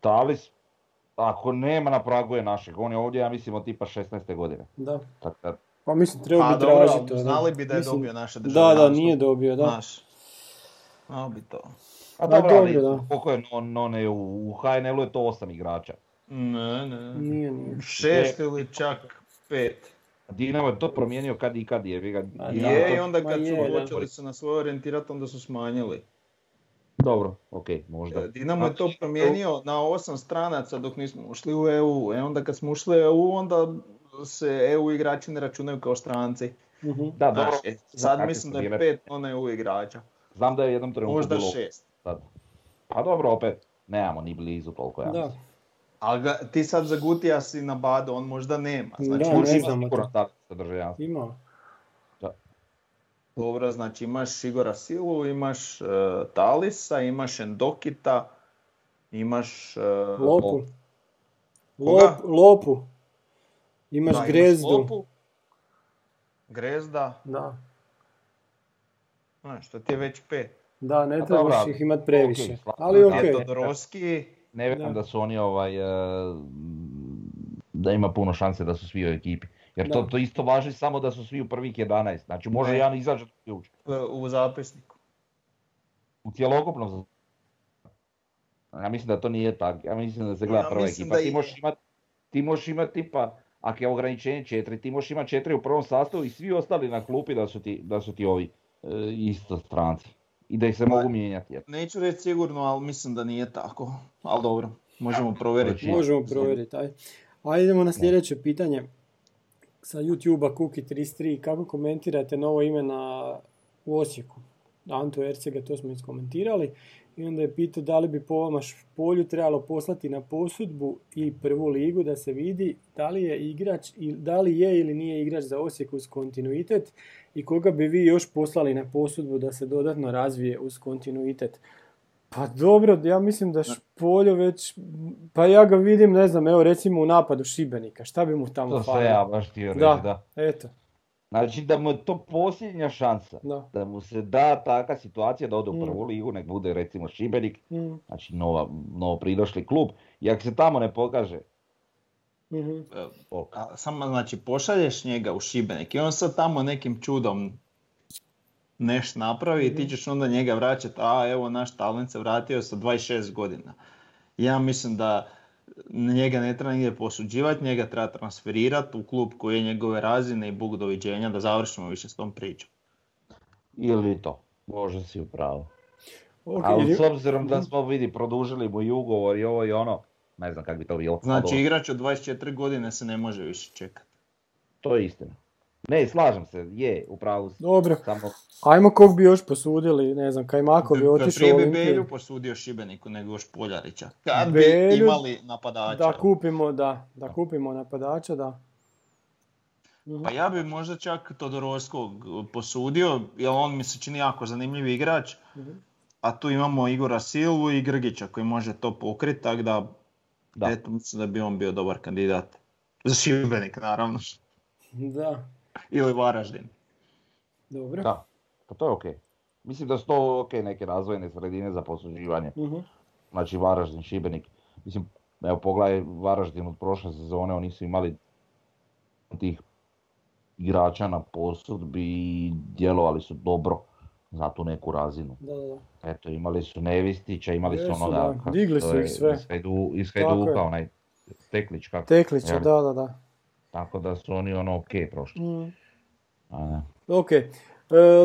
Talis, ako nema na pragu je našeg, on je ovdje, ja mislim, od tipa 16. godine.
Da.
Tako da,
Pa mislim, treba
Pa
bi
dobro,
tražiti da.
znali bi da je
Mislim-
dobio naše
Da,
državljanstvo.
da, nije dobio, da.
Znaš. Znao bi to.
A dobro, ali
dobro, da.
koliko je non, non je u, u HNL-u je to 8 igrača.
Ne, ne.
Nije, nije.
Šest ili čak pet.
Dinamo je to promijenio kad i kad je.
Je,
to-
i onda kad su
je, da.
počeli se na svoje orijentirati, onda su smanjili.
Dobro, ok, možda.
E, Dinamo je to promijenio na osam stranaca dok nismo ušli u EU. E onda kad smo ušli u EU, onda se EU igrači ne računaju kao stranci.
Mhm.
Da, dobro.
Znaš, e, sad mislim da je pet non EU igrača.
Znam da je u jednom trenutku
Možda
bilo
šest.
Sad. Pa dobro, opet, nemamo ni blizu toliko, ja
Da.
mislim.
Ali ga- ti sad za Gutija si na Bado, on možda nema. Znači,
Da,
Možda
ne to.
da.
Ima.
Dobro, znači imaš Igora Silu, imaš e, Talisa, imaš Endokita, imaš... e,
Lopu. Lop, lopu. Imaš
da,
grezdu.
Lopu, Grezda,
Da.
znaš, to ti je već pet.
Da, ne
Pa
trebaš ih imat previše.
ok, sla-
Ali.
Okay. Todorovski,
Ne vjerujem
Da.
da. su oni ovaj, e, da ima puno šanse da su svi u ekipi. Jer to,
Da.
to isto važi samo da su svi u prvih 11. Znači može jedan izaći ključ.
e, u zapisniku.
U cjelokupnom Ja mislim da to nije tako. Ja mislim da se gleda
Ja
prva ekipa.
da
Ti
je.
možeš imat, ti možeš imat tipa, ako je ograničenje četiri, ti možeš imat četiri u prvom sastavu i svi ostali na klupi da su ti, da su ti ovi e, isto stranci. I da ih se
Pa-
mogu mijenjati.
Neću reći sigurno, ali mislim da nije tako. Ali dobro, možemo provjeriti.
Hoće.
Možemo provjeriti. Aj. Ajde idemo na sljedeće pitanje. Sa YouTube-a Kuki33. Kako komentirate novo ime na u Osijeku? Anto Ercega, to smo iskomentirali. I onda je pitao da li bi po vama polju trebalo poslati na posudbu i prvu ligu da se vidi da li je igrač, da li je ili nije igrač za Osijek uz kontinuitet i koga bi vi još poslali na posudbu da se dodatno razvije uz kontinuitet. Pa dobro, ja mislim da Špoljo već, pa ja ga vidim, ne znam, evo recimo u napadu Šibenika, šta bi mu tamo
To sve ja
falilo?
baš htio reći,
Da.
da.
Eto,
Znači da mu je to posljednja šansa.
da.
Da mu se da takva situacija da ode u
Mm.
prvu ligu, nek bude recimo Šibenik,
Mm,
znači nova, novo pridošli klub. I ako se tamo ne pokaže,
mhm.
E,
ok.
A, samo znači pošalješ njega u Šibenik i on sad tamo nekim čudom neš napravi i ti ćeš onda njega vraćati, a evo naš talent se vratio sa 26 godina. Ja mislim da njega ne treba nigdje posuđivati, njega treba transferirati u klub koji je njegove razine i bog doviđenja da završimo više s tom pričom.
ili to, može si upravo.
Ok,
Ali s obzirom da smo vidi produžili mu i ugovor i ovo i ono, ne znam kako bi to bilo.
Znači igrač od 24 godine se ne može više čekati.
to je istina. Ne, slažem se, je, upravo si.
Dobro,
Samo,
ajmo kog bi još posudili, ne znam, Kajmakov je otišao u
Prije bi
Olimpiju.
Belju posudio Šibeniku nego Špoljarića. Kad bi
Belju-
imali napadača.
Da kupimo, da, da kupimo napadača, da. Mhm.
Pa ja bi možda čak Todorovskog posudio, jer on mi se čini jako zanimljiv igrač.
Mhm.
A tu imamo Igora Silvu i Grgića koji može to pokriti, tako da,
da,
eto, mislim da bi on bio dobar kandidat. Za Šibenik, naravno.
Da,
Ili Varaždin.
dobro.
da, pa to je okej. Mislim da su to ok neke razvojne sredine za posuđivanje.
Mhm.
Znači Varaždin, Šibenik. Mislim, evo pogledaj Varaždin od prošle sezone, oni su imali tih igrača na posudbi i djelovali su dobro za tu neku razinu.
Da, da.
Eto, imali su Nevistića, imali su
Jesu,
onoga,
da. Digli su ih sve.
Iz, Hajduka, onaj Teklić, kako.
Teklića,
Jel?
da, da, da.
Tako da su oni ono ok prošli.
Mm.
A.
Ok. E,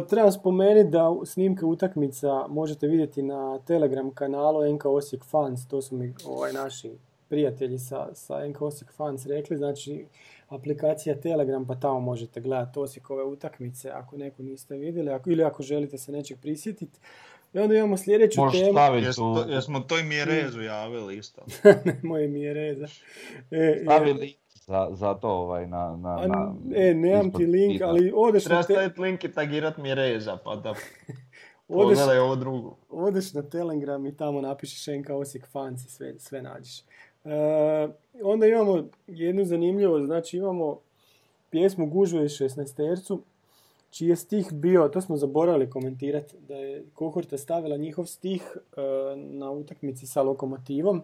trebam spomenuti da snimke utakmica možete vidjeti na Telegram kanalu NK Osijek Fans, to su mi ovaj, naši prijatelji sa, sa NK Osijek Fans rekli, znači aplikacija Telegram pa tamo možete gledati Osijekove utakmice ako neko niste vidjeli ako, ili ako želite se nečeg prisjetiti. I onda imamo sljedeću
Možeš
temu.
staviti
Jesmo
u,
to, jesmo to i Mjerezu javili isto. *laughs*
Moje mi je reza. E,
stavi
e,
link za, za to ovaj, na, na,
a,
na
e, nemam ti link, ali odeš
Treba
na, te,
staviti link i tagirat Mjereza, pa da *laughs*
odeš,
pogledaj ovo drugo.
odeš na Telegram i tamo napišeš NK Osijek fans i sve, sve nađeš. E, onda imamo jednu zanimljivost, znači imamo pjesmu Gužve iz 16 čiji je stih bio, to smo zaboravili komentirati, da je Kohorta stavila njihov stih e, na utakmici sa Lokomotivom.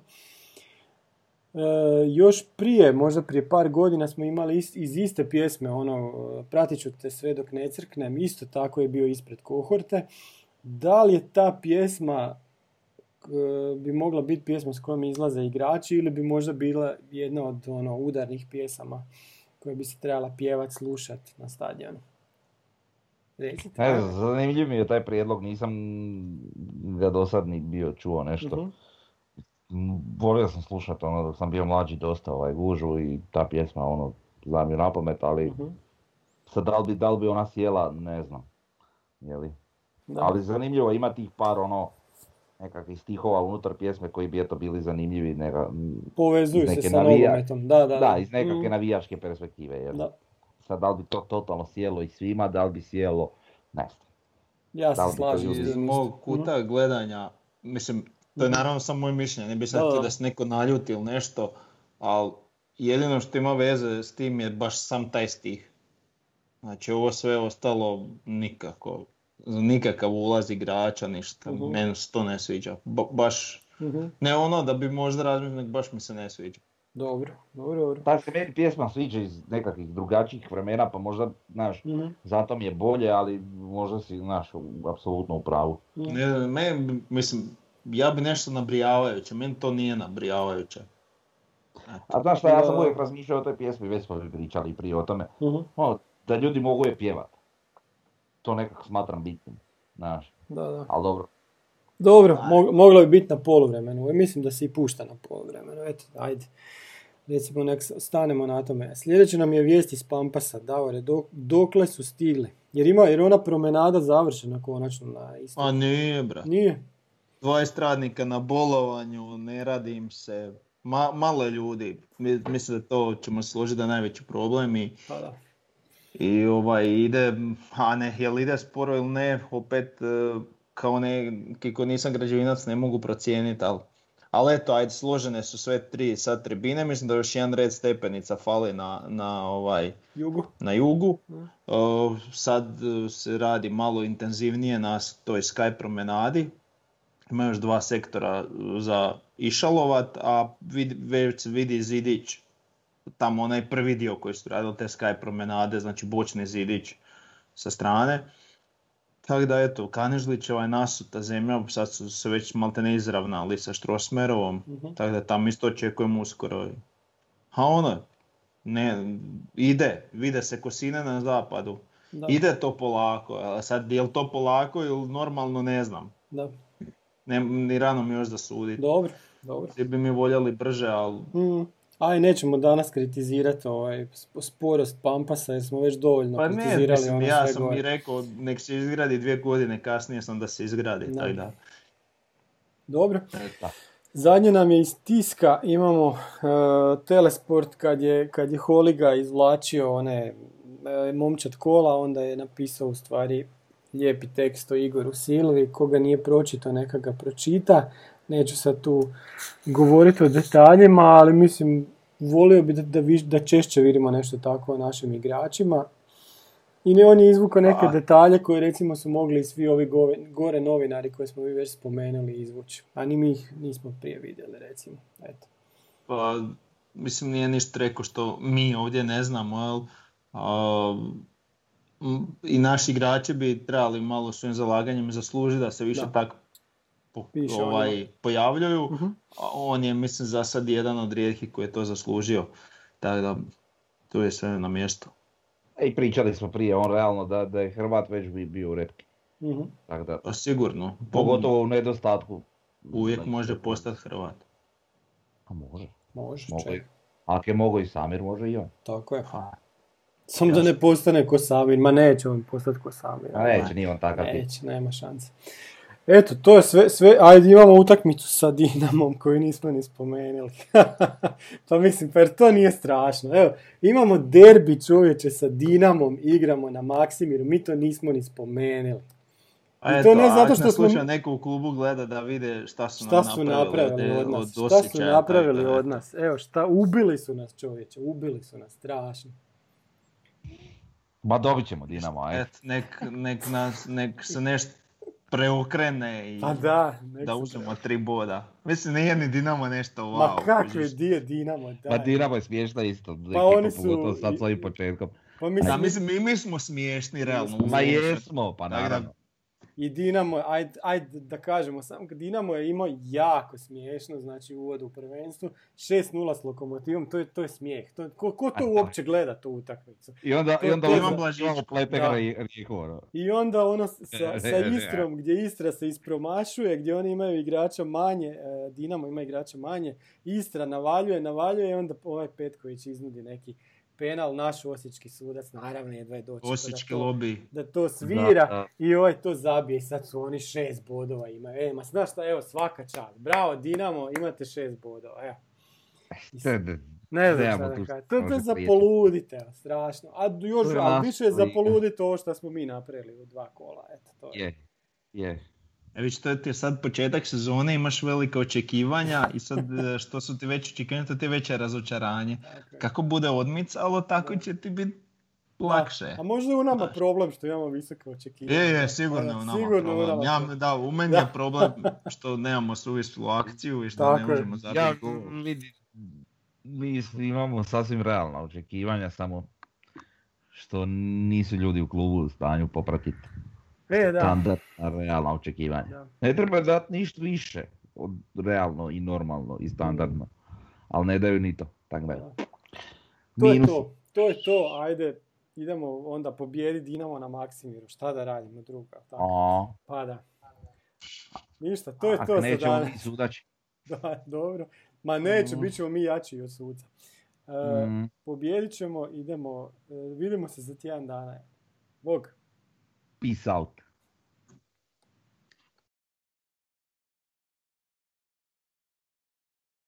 E, još prije, možda prije par godina smo imali ist- iz iste pjesme, ono, e, pratit ću te sve dok ne crknem, isto tako je bio ispred Kohorte. Da li je ta pjesma e, bi mogla biti pjesma s kojom izlaze igrači ili bi možda bila jedna od ono, udarnih pjesama koje bi se trebala pjevat, slušat na stadionu? Recite.
Ne zanimljiv mi je taj prijedlog, nisam ga do sad ni bio čuo nešto.
Mhm.
Volio sam slušati ono dok sam bio mlađi dosta ovaj gužu i ta pjesma ono znam ju na pamet, ali
Mhm.
sad da li bi, da li bi ona sjela, ne znam. Jeli?
Da.
Ali zanimljivo, ima tih par ono nekakvih stihova unutar pjesme koji bi eto bili zanimljivi, neka,
Povezuju se sa
navija-
nogometom, da, da.
da, iz nekakve
Mm,
navijačke perspektive. Jel?
Da,
Sad da li bi to totalno sjelo i svima, da li bi sjelo, ne znam.
ja
Da
se slažem
Iz mog kuta gledanja, mislim, to je naravno samo moje mišljenje, ne bi sad
Da,
htio
da.
da se neko naljuti ili nešto, ali jedino što ima veze s tim je baš sam taj stih. Znači ovo sve ostalo nikako, nikakav ulaz igrača, ništa,
Mhm.
meni se to ne sviđa. Ba- baš,
Mhm.
ne ono da bi možda razmišljao, nego baš mi se ne sviđa.
Dobro, dobro, dobro.
Ta se meni pjesma sviđa iz nekakvih drugačijih vremena, pa možda, znaš,
Mhm.
zato mi je bolje, ali možda si, znaš, apsolutno u pravu.
Ne, znam, me, mislim, ja bi nešto nabrijavajuće, meni to nije nabrijavajuće.
A znaš šta, ja sam uvijek razmišljao o toj pjesmi, već smo pričali prije o tome,
Mhm.
ono, da ljudi mogu je pjevat. To nekako smatram bitnim, znaš,
Da, da.
ali dobro.
Dobro, mo- moglo bi biti na poluvremenu. E, Mislim da se i pušta na poluvremenu. Eto, ajde. Recimo, nek stanemo na tome. Sljedeće nam je vijest iz Pampasa. Davore, dok- dokle su stigli? Jer ima, jer ona promenada završena konačno na isto.
A nije, bra.
Nije.
20 radnika na bolovanju, ne radi im se, Ma, malo je ljudi. Mi- Mislim da to ćemo se složiti da je najveći problem i,
Pa da.
i ovaj ide, a ne, jel ide sporo ili ne, opet e, kao ne, kako nisam građevinac ne mogu procijeniti, ali, ali eto, ajde, složene su sve tri sad tribine, mislim da još jedan red stepenica fali na, na ovaj,
Jugu.
na jugu. Uh, sad uh, se radi malo intenzivnije na toj Sky promenadi. Ima još dva sektora uh, za išalovat, a vid, već vidi zidić. Tamo onaj prvi dio koji su radili te Sky promenade, znači bočni zidić sa strane. Tako da eto, Kanežlićeva je nasuta zemlja, sad su se već maltene izravnali sa Štrosmerovom,
Mhm.
tako da tamo isto očekujemo uskoro. A ono, ne, ide, vide se kosine na zapadu.
Da.
Ide to polako, sad je li to polako ili normalno ne znam.
Da.
Ne, ni rano mi još da suditi.
Dobro, dobro.
Svi bi mi voljeli brže, ali
Mm. Aj, nećemo danas kritizirati ovaj sp- sporost Pampasa jer smo već dovoljno
pa ne,
kritizirali
mislim,
ono
ja sam
gore.
i rekao nek se izgradi dvije godine kasnije sam da se izgradi, tako da.
Dobro.
Eto.
Zadnje nam je iz tiska, imamo e, telesport kad je, kad je Holiga izvlačio one e, momčad kola, onda je napisao u stvari lijepi tekst o Igoru Silvi, koga nije pročitao neka ga pročita. Neću sad tu govoriti o detaljima, ali mislim volio bi da, da, viš- da češće vidimo nešto tako o našim igračima. I ne, on je izvukao neke
A.
detalje koje recimo su mogli svi ovi gore, gore novinari koje smo mi već spomenuli izvući. A ni mi ih nismo prije vidjeli recimo. Eto.
Pa, mislim, nije ništa rekao što mi ovdje ne znamo, jel? A, I naši igrači bi trebali malo svojim zalaganjem zaslužiti da se više
Da.
tako po- ovaj,
njemu.
pojavljuju.
Mhm.
A on je, mislim, za sad jedan od rijetkih koji je to zaslužio. Tako da, tu je sve na mjestu.
E, I pričali smo prije, on realno da, da je Hrvat već bi bio u repki.
Mhm.
Tako da,
Pa sigurno.
pogotovo u nedostatku.
Uvijek
Znači,
može postati Hrvat.
A može.
Može.
Ako je mogo i Samir, može i on.
Tako je.
Pa,
Samo da ne postane ko Samir. Ma neće on postati ko Samir.
A neće, nije on takav.
Neće, nema šanse. Eto, to je sve, sve, ajde imamo utakmicu sa Dinamom koju nismo ni spomenuli. *laughs* pa mislim, jer to nije strašno. Evo, imamo derbi čovječe sa Dinamom, igramo na Maksimiru, mi to nismo ni spomenuli.
A
I to
eto,
ne zato što smo-
sluša neko u klubu gleda da vide šta su
Šta
nam
su
napravili,
napravili
od,
od nas?
od
Šta su napravili od nas? Evo, šta, ubili su nas čovječe, ubili su nas, strašno.
Ma dobit ćemo Dinamo, ajde.
Et, nek, nek, nas, nek se nešto preokrene i
Pa da,
da
se
uzmemo tri boda. Mislim, nije ni Dinamo nešto wow.
Ma kakve di je Dinamo,
Ma
daj.
Dinamo je smiješna isto, ekipa,
Pa oni su-
pogotovo sad s ovim početkom.
Pa
Da,
mislim,
mislim, mi, mi smo smiješni, realno.
Ma jesmo, pa naravno.
I Dinamo, ajde aj da kažemo, samo Dinamo je imao jako smiješno, znači uvod u prvenstvu, 6-0 s Lokomotivom, to je, to je smijeh. To, ko, ko to uopće gleda tu utakmicu?
I onda,
To-
i onda imamo i ono.
I onda ono sa, *laughs* sa. Istrom, gdje Istra se ispromašuje, gdje oni imaju igrača manje, e, Dinamo ima igrača manje, Istra navaljuje, navaljuje i onda ovaj Petković iznudi neki penal, naš osječki sudac, naravno jedva je doći.
Osječki
da to,
lobby.
da to svira
Da, da.
i ovaj to zabije i sad su oni šest bodova imaju. E, ma znaš šta, evo svaka čast. Bravo Dinamo, imate šest bodova, evo.
Ne,
znam šta da kažem. To, je
može
za
pričati.
poludite, evo, strašno. A još, više je za
naš-
poludite ovo što smo mi napravili u dva kola. Eto, to je.
Je, je.
E vidiš, to ti je sad početak sezone, imaš velike očekivanja i sad e, što su ti veće očekivanja, to ti je veće razočaranje.
Je.
Kako bude odmicalo, tako će ti biti lakše.
A možda je u nama problem što imamo visoke očekivanja.
Je, je, sigurno je u nama
Sigurno je u
problem.
nama
Ja,
problem.
da, u meni je problem što nemamo suvislu akciju i što
Tako
ne možemo
Ja
zabiti
vidi, mi s- imamo sasvim realna očekivanja, samo što nisu ljudi u klubu u stanju popratiti
E, da.
standardna realna očekivanja.
Da.
Ne treba dati ništa više od realno i normalno i standardno, ali ne daju ni to, tako da.
To je to. To je to. Ajde, idemo onda pobijedi Dinamo na Maksimiru. Šta da radimo drugo? Tako.
A,
Pa da. Ništa, to je
ako
to za danas. *laughs* Da, dobro. Ma neće,
Mm.
bit ćemo mi jači od suca. E,
Mm,
Pobijedit ćemo, idemo, e, vidimo se za tjedan dana. Bog.
Peace out.